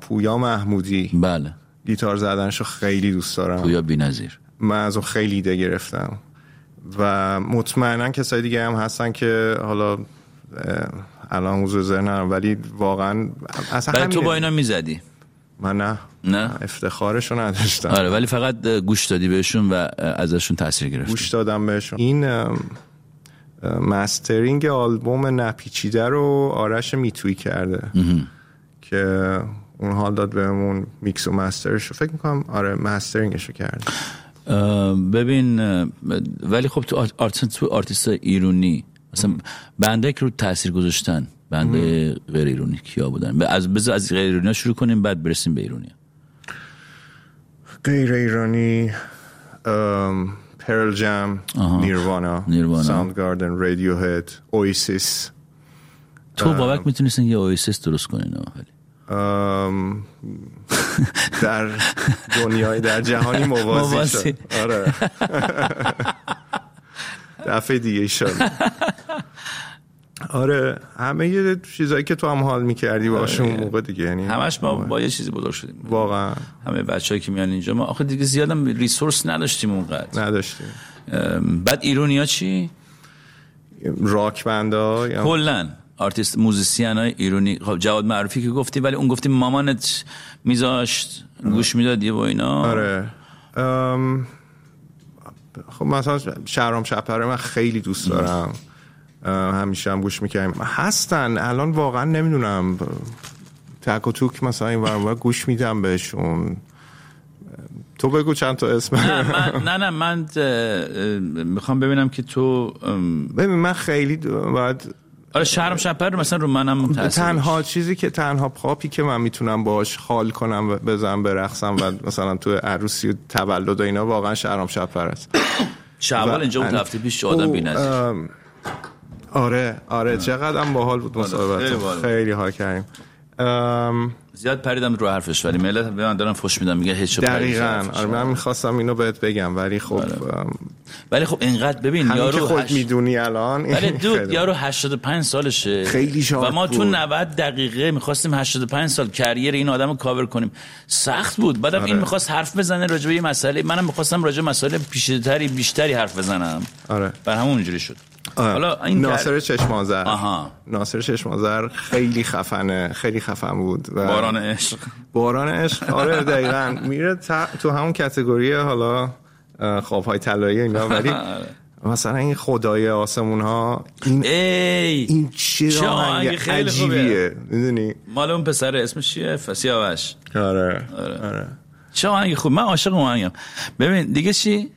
B: پویا محمودی.
A: بله.
B: گیتار زدنشو خیلی دوست دارم.
A: پویا بی‌نظیر.
B: من از اون خیلی ایده گرفتم. و مطمئنا کسای دیگه هم هستن که حالا الان حضور ذهنم ولی واقعا اصلا
A: ولی تو. با اینا می‌زدی؟
B: من نه.
A: نه؟
B: افتخارشو نداشتم.
A: آره ولی فقط گوش دادی بهشون و ازشون تاثیر گرفتی.
B: گوش دادم بهشون. این مسترینگ آلبوم نپیچیده رو آرش میتوی کرده. که اون حال داد بهمون میکس و master ش رو. فکر می‌کنم آره mastering ش رو کرده
A: اه، ببین ولی خب تو آرت- آرتیست تو آرتیست ایرانی مثلا band ه که رو تاثیر گذاشتن. band ه غیر ایرانی کیا بودن؟ از بذار از غیر ایرانی شروع کنیم بعد برسیم به ایرانی
B: غیر ایرانی Pearl Jam
A: آها.
B: Nirvana Nirvana. Soundgarden Radiohead Oasis
A: تو بابک می‌تونستین یه اویسیس درست کنین ولی [laughs]
B: در دنیای در جهانی موازی
A: موازی.
B: شد آره. دفعه دیگه شد آره همه یه چیزایی که تو هم حال می‌کردی باشون اون موقع دیگه یعنی
A: همش ما با یه چیزی بزرگ شدیم.
B: واقعا.
A: همه بچه‌ای که میان اینجا ما آخه دیگه زیادم ریسورس نداشتیم اونقدر.
B: نداشتیم.
A: بعد ایرونیا چی؟
B: rock band ا
A: کلا. آرتیست موزیسین های ایرانی خب جواد معروفی که گفتی ولی اون گفتی مامانت میذاشت گوش می‌دادی و اینا.
B: آره. ام، خب مثلا شهرام شپره من خیلی دوست دارم. همیشه هم گوش می‌کنیم هستن. الان واقعا نمی‌دونم. تک و توک مثلا این گوش میدم بهشون. تو بگو چند تا اسم.
A: نه من نه نه من می‌خوام ببینم که تو
B: ببین من خیلی باید
A: آره شهرم شپر مثلا رو منم
B: تنها چیزی که تنها پاپی که من می‌تونم باش حال کنم و بزنم برقصم و مثلا تو عروسی و تولد و اینا واقعا شهرام شپر است. [coughs]
A: شعبان
B: و-
A: اینجا بود هفته پیش آدم بی‌نظیر.
B: آره آره چقدر هم باحال بود مصاحبت. خیلی حال کردیم.
A: زیاد پریدم رو حرفش ولی ملت به من دارن فش میدن میگه هیچ
B: دقیقا. آره من می‌خواستم اینو بهت بگم ولی خب
A: آره. ولی خب اینقدر ببین یارو
B: خود
A: هشت-
B: می‌دونی الان
A: ولی دود یارو 85 سالشه.
B: خیلی شاد
A: و ما تو
B: بود.
A: 90 دقیقه می‌خواستیم 85 سال کریر این آدم رو کاور کنیم. سخت بود. بعدم این
B: آره.
A: می‌خواست حرف بزنه راجع به مسئله. منم می‌خواستم راجع مسئله پیچیده‌تری بیشتری حرف بزنم.
B: آره.
A: بر همون اونجوری شد. حالا این
B: ناصر چشمازر
A: آها.
B: ناصر چشمازر خیلی خفنه خیلی خفن بود و
A: باران عشق.
B: باران عشق. آره دقیقا. میره تو همون کتگوری حالا خوابهای طلایی اینا [laughs] ولی مثلا این خدای آسمون ها این
A: ای!
B: این چه آهنگ
A: خیلی
B: عجیبیه. می‌دونی؟
A: مال اون پسر اسمش چیه؟ فسیاوش
B: آره. آره.
A: چه آهنگ خوب. من عاشق اون آهنگم. ببین دیگه چی؟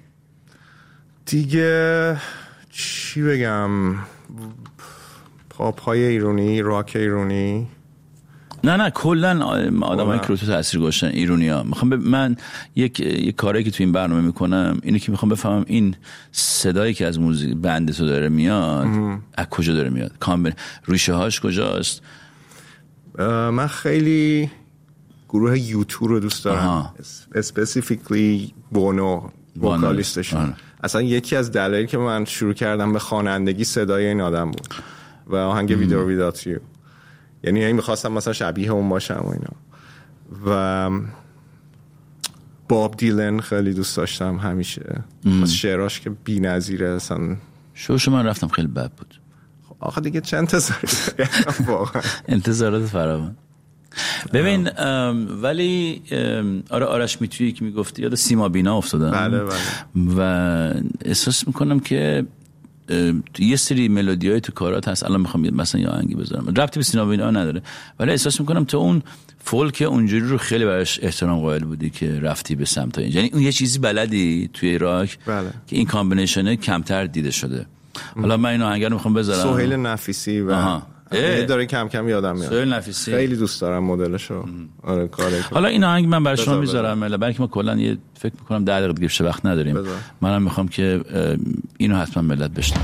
B: دیگه چی بگم پاپ های ایرونی راک ایرونی
A: نه نه کلا آدم های
B: کلاً.
A: که رو تو تاثیر گذاشتن ایرونی ها می‌خوام ب... من یک یک کاری که تو این برنامه می‌کنم اینه که می‌خوام بفهمم این صدایی که از موزیک band تو داره میاد از کجا داره میاد کامل ریشه هاش کجاست
B: من خیلی گروه U2 رو دوست دارم. specifically Bono.
A: vocalist
B: شون
A: آره.
B: اصلا یکی از دلایلی که من شروع کردم به خوانندگی صدای این آدم بود و آهنگ ویدور ویدات یو. یعنی این می‌خواستم مثلا شبیه اون باشم و اینا. و باب دیلن خیلی دوست داشتم همیشه. از شعراش که بی نظیره اصلا.
A: شوش من رفتم خیلی بد بود.
B: آخه دیگه چند؟ [laughs] واقعا.
A: انتظارات فراوان. ببین ولی آره آرش میتویی که می‌گفتی یاد سیما بینا افتادم.
B: بله، بله.
A: و احساس می‌کنم که یه سری ملودی های تو کارات هست. الان می‌خوام مثلا یه آهنگی بذارم. ربطی به سیما بینا نداره. ولی احساس می‌کنم تو اون فولک اونجوری رو خیلی براش احترام قائل بودی که رفتی به سمت اینجا یعنی اون یه چیزی بلدی توی راک
B: بله.
A: که این کامبینیشنه کمتر دیده شده. حالا من این آهنگ رو می‌خوام بذارم.
B: سهیل نفیسی و
A: آها.
B: یه
A: اه.
B: داره کم کم یادم میاد.
A: سهیل نفیسی.
B: خیلی دوست دارم مدلشو. آره کاری که-
A: حالا این آهنگ من برای شما می‌ذارم الا برای که ما کلا یه فکر می‌کنم ده دقیقه دیگه وقت نداریم. منم می‌خوام که اینو حتما ملت بشنن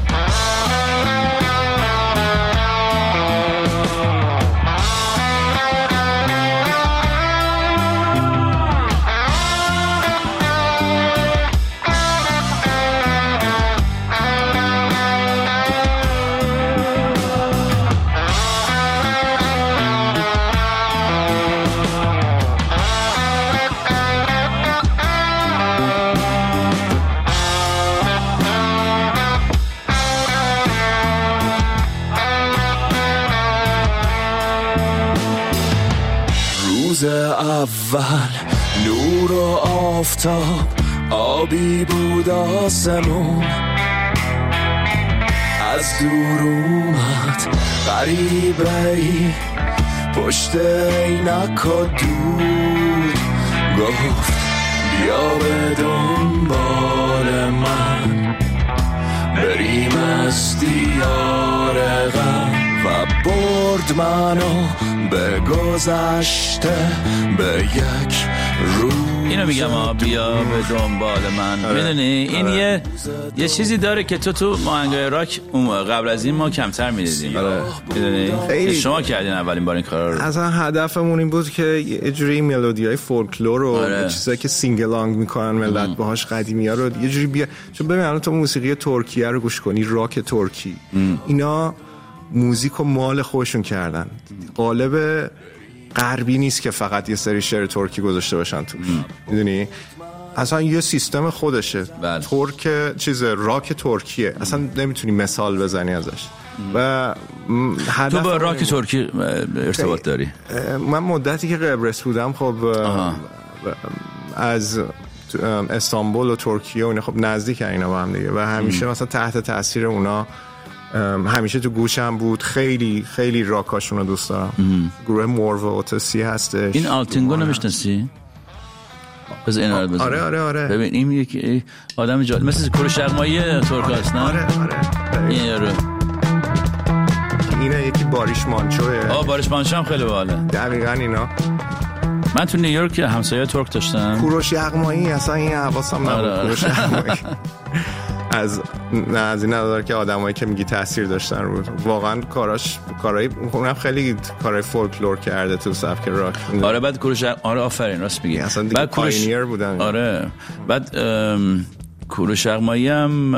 C: روز اول نور و آفتاب آبی بود آسمون. از دور اومد غریبه ای پشت عینک و دور گفت بیا به دنبال من بریم از دیار غم. و برد منو به گذشته به یک روز
A: اینو میگم ها بیا به دنبال من
B: آره.
A: می‌دونی این یه یه چیزی داره که تو تو آهنگای راک اون قبل از این ما کمتر می‌دیدیم
B: آره.
A: می‌دونی
B: خیلی.
A: شما کردین اولین بار این کارا رو
B: اصلا هدفمون این بود که یه جوری ملودی های فولکلور و
A: آره.
B: یه چیزایی که sing-along می‌کنن ملت باهاش قدیمی ها رو یه جوری بیا چون ببین الان تو موسیقی ترکیه رو گوش کنی راک ترکی اینا موزیک و مال خودشون کردن. قالب غربی نیست که فقط یه سری شعر ترکی گذاشته باشن توش می‌دونی؟ اصلا یه سیستم خودشه.
A: بله.
B: ترک چیز راک ترکیه. اصلا نمی‌تونی مثال بزنی ازش. و
A: تو با راک ترکی ارتباط داری؟
B: من مدتی که قبرس بودم خب اه، از تو- استانبول و ترکیه و اینا خب نزدیک اینا با هم دیگه. و همیشه مثلا تحت تاثیر اونا همیشه تو گوشم بود. خیلی خیلی راکاشون رو دوست دارم. گروه Mor ve Ötesi هستش.
A: این Altın
B: Gün و
A: نمی‌شناسی؟ بذار رو بذار.
B: آره آره آره.
A: ببین این یک آدم جالب. مثل کوروش یغمایی ترکاست نه؟
B: آره آره
A: این یارو.
B: اینه یکی Barış Manço ئه.
A: آه Barış Manço هم خیلی باحاله.
B: دقیقا اینا.
A: من تو نیویورک همسایه ترک داشتم.
B: کوروش یغمایی اصلا این حواسم
A: آره،
B: نبود.
A: آره.
B: کوروش یغمایی [laughs] از نه از این نداره که آدمایی که میگی تاثیر داشتن رو واقعا کاراش کارای اونم خیلی کارای فولکلور کرده تو سبک راک.
A: آره بعد کوروش آره آفرین راست میگی.
B: اصلا دیگه
A: بعد کوروش
B: بودن.
A: آره. بعد ام، کوروش یغمایی هم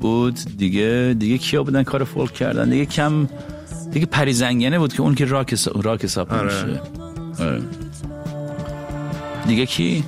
A: بود. دیگه دیگه کیا بودن کار فولک کردن؟ دیگه کم دیگه پریزنگنه بود که اون که راک حساب- راک حساب
B: آره.
A: میشه. آره. دیگه کی؟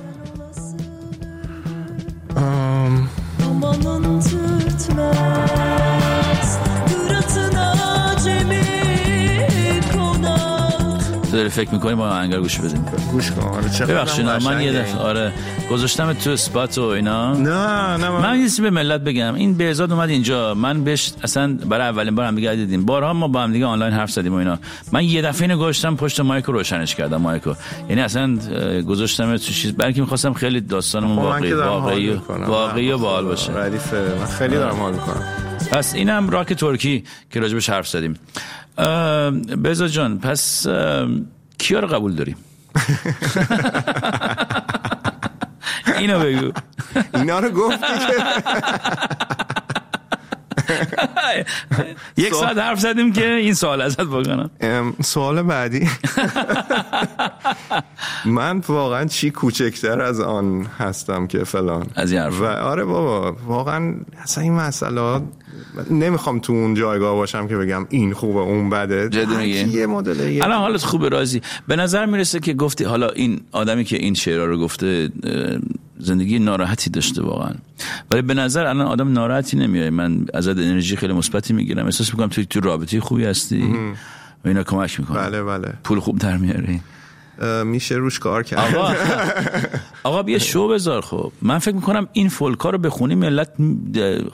A: تو داری فکر می‌کنی ما رو گوش بدیم.
B: گوش کن. آره چقدر
A: ببخشید من یه دفعه آره گذاشتم تو اسپات و اینا.
B: نه نه
A: من یه چیزی به ملت بگم. این بهزاد اومد اینجا. من بهش اصلا برای اولین بار هم دیگه دیدیم. بارها ما با هم دیگه آنلاین حرف زدیم و اینا. من یه دفعه اینو گذاشتم پشت مایک رو روشنش کردم مایکو یعنی اصلا گذاشتم تو چیز. بلکه می‌خواستم خیلی داستانمون
B: خب من
A: واقعی واقعی واقعی و
B: نه،
A: باحال باشه.
B: ردیفه من خیلی دارم حال می‌کنم.
A: پس اینم راک ترکی که راجبش حرف زدیم. بهزاد جان پس کیا رو قبول داریم [laughs] اینو بگو.
B: اینا رو گفتی که [laughs] [laughs]
A: یک ساعت حرف زدیم که این سوال ازت بکنم
B: سوال بعدی. [laughs] من واقعا چی کوچکتر از آن هستم که فلان؟
A: از این.
B: و آره بابا واقعا اصلا این مسئله نمی‌خوام تو اون جایگاه باشم که بگم این خوبه اون بده.
A: جدی
B: یه مدل
A: الان حالت خوبه راضی. به نظر می‌رسه که گفتی حالا این آدمی که این شعرها رو گفته زندگی ناراحتی داشته واقعا. ولی به نظر الان آدم ناراحتی نمیای من ازت انرژی خیلی مثبتی می‌گیرم. احساس می‌کنم تو تو رابطه خوبی هستی. و اینا کمک می‌کنه.
B: بله بله.
A: پول خوب در میاری
B: میشه روش کار کرد.
A: آقا [laughs] آقا بیا شو بذار خب. من فکر می‌کنم این فولکا رو بخونی ملت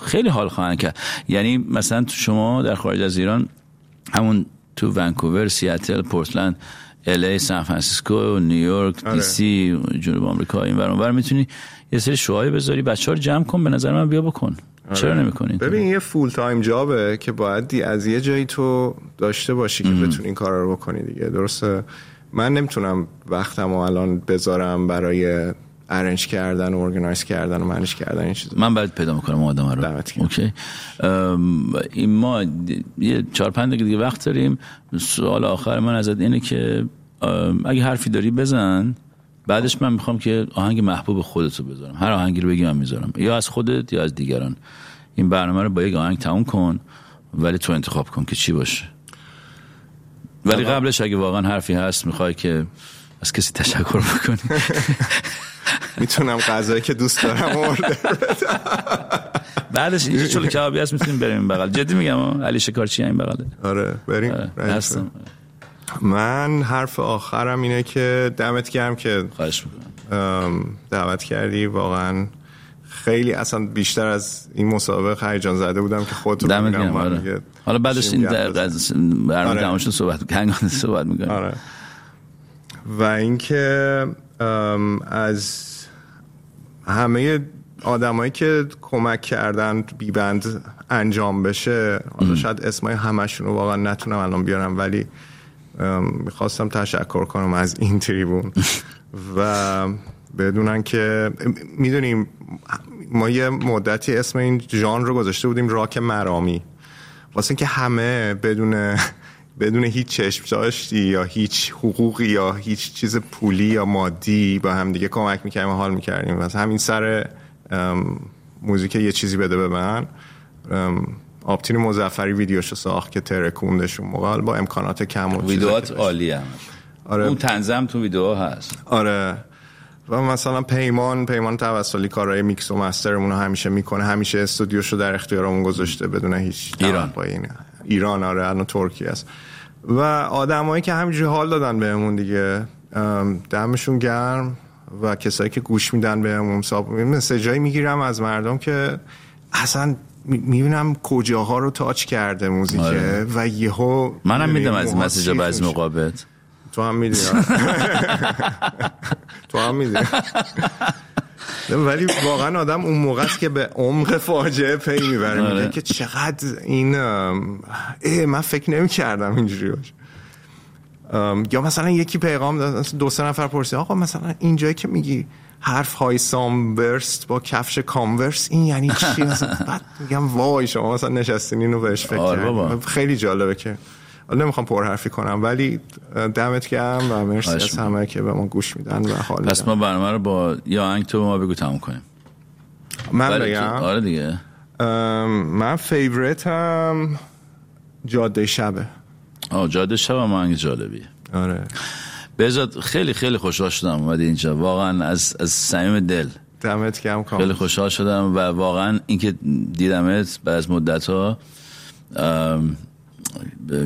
A: خیلی حال خواهند کرد. یعنی مثلا تو شما در خارج از ایران همون تو ونکوور سیاتل پورتلند LA سان فرانسیسکو نیویورک
B: آره.
A: DC جنوب آمریکا این ور. اونور می‌تونی یه سری شوهای بذاری بچه ها رو جمع کن به نظر من بیا بکن. چرا نمی‌کنی
B: آره. ببین یه full-time job ه که باید از یه جایی تو داشته باشی که بتونی این کار رو بکنی دیگه. درسته؟ من نمی‌تونم وقتم رو الان بذارم برای arrange کردن و organize کردن و manage کردن این چیزا.
A: من باید پیدا می‌کنم آدم رو. okay. این ما یه چهار پنج دقیقه دیگه وقت داریم. سوال آخر من ازت اینه که اگه حرفی داری بزن. بعدش من می‌خوام که آهنگ محبوب خودتو بذارم. هر آهنگی رو بگی من می‌ذارم. یا از خودت یا از دیگران. این برنامه رو با یک آهنگ تموم کن ولی تو انتخاب کن که چی باشه. ولی قبلش اگه واقعا حرفی هست می‌خوای که از کسی تشکر بکنی. [laughs]
B: می‌تونم غذایی که دوست دارم ارده
A: بعدش اینجا چلو کبابی هست می‌تونیم بریم بغل. جدی میگم. علی شکارچی این بغله.
B: آره بریم.
A: آره،. هستم.
B: من حرف آخرم اینه که دمت گرم که
A: خواهش می‌کنم.
B: دعوت کردی. واقعا خیلی اصلا بیشتر از این مسابقه هیجان زده بودم که خودت رو هم
A: آره. حالا بعدش این برنامه
B: آره.
A: صحبت هنگام صحبت می‌کنیم
B: آره. و اینکه از همه آدمایی که کمک کردن بیبند انجام بشه حالا شاید اسمای همشون رو واقعا نتونم الان بیارم ولی می‌خواستم تشکر کنم از این تریبون. و بدونن که می‌دونیم ما یه مدتی اسم این ژانر رو گذاشته بودیم راک مرامی. واسه اینکه همه بدون بدون هیچ چشم داشتی یا هیچ حقوقی یا هیچ چیز پولی یا مادی با هم دیگه کمک می‌کردیم و حال می‌کردیم. واسه همین سر موزیک یه چیزی بده به من. آبتین مظفری ویدیوشو ساخت که ترکوندش اون موقع با امکانات کم و داشت.
A: عالی هم
B: آره.
A: اون طنزم تو ویدئو هست
B: آره و مثلا پیمان پیمان توسلی کارهای میکس و master مون رو همیشه می‌کنه همیشه استودیوشو در اختیارمون گذاشته بدون هیچ
A: ایران.
B: توقعی نه. ایران آره الان ترکیه است و آدمایی که همینجوری حال دادن بهمون دیگه دمشون گرم و کسایی که گوش میدن بهمون صاحب مسیجایی می‌گیرم از مردم که اصلا می‌بینم کجاها رو تاچ کرده موزیکه
A: آره.
B: و یهو
A: منم میدم از مسیجا بعضی
B: میشه.
A: مقابلت
B: تو هم می‌دونی [laughs] تو هم می‌دونی ولی واقعا آدم اون موقع است که به عمق فاجعه پی می‌بره
A: آره.
B: میگه که چقدر این اه من فکر نمی کردم اینجوری باشه یا مثلا یکی پیغام داد دو سه نفر پرسید آقا مثلا اینجایی که میگی حرف های سامبرست با کفش کامورس این یعنی چی؟ [laughs] بعد میگم وای شما مثلا نشستین اینو بهش فکر
A: آره.
B: خیلی جالبه که نمی‌خوام پرحرفی کنم ولی دمت گرم و مرسی از. همه که به ما گوش میدن و حال
A: پس
B: میدن.
A: ما برنامه رو با یا آهنگ تو ما بگو تموم کنیم.
B: من بگم؟
A: آره دیگه.
B: من فیوریتم جاده شبه.
A: آه جاده شب هم آهنگ جالبیه.
B: آره.
A: بهزاد خیلی خیلی خوشحال شدم اومدی اینجا. واقعا از از صمیم دل.
B: دمت گرم
A: خیلی
B: کام
A: خوشحال شدم و واقعا اینکه دیدمت بعد از مدت ها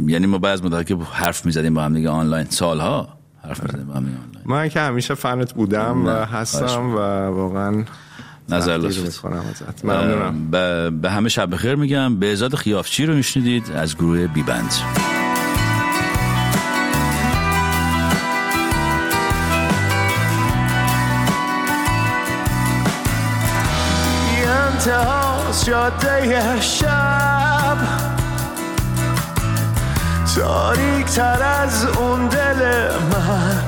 A: یعنی ما بعد از مدت که حرف می‌زدیم با هم دیگه آنلاین. سالها حرف می‌زدیم با هم آنلاین.
B: من که همیشه فنت بودم و هستم و واقعا
A: نظر لطفت.
B: ممنونم.
A: به, همه شب بخیر میگم. به ازاد خیافچی رو میشنیدید از گروه بی
C: انتهاز جاده شب تاریک تر از اون دل من.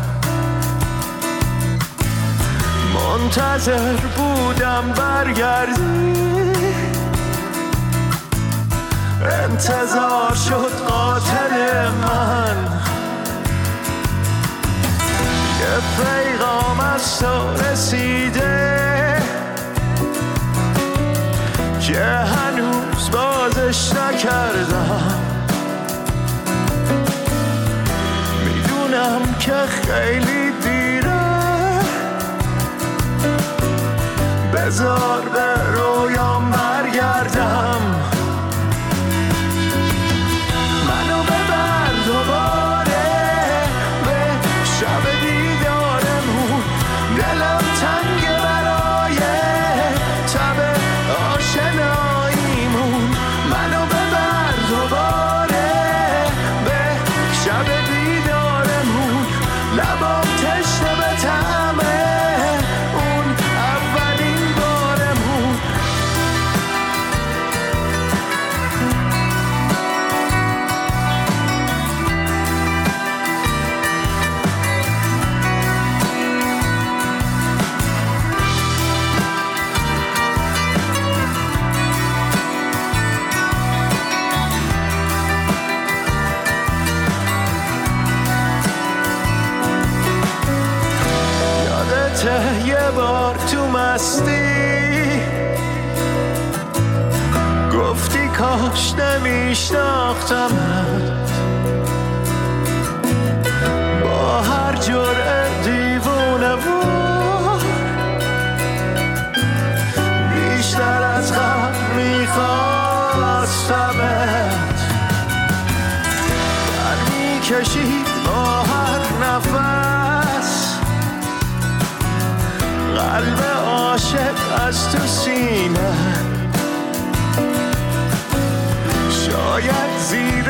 C: منتظر بودم برگردی. انتظار شد قاتل من. یه پیغام از تو رسیده. که هنوز بازش نکردم. می‌دونم که خیلی دیره. بذار نمیشناختمت با هر جرعه دیوونه وار بیشتر از قبل میخواستمت. در می‌کشید با هر نفس. قلب عاشق از تو سینه. شاید زیر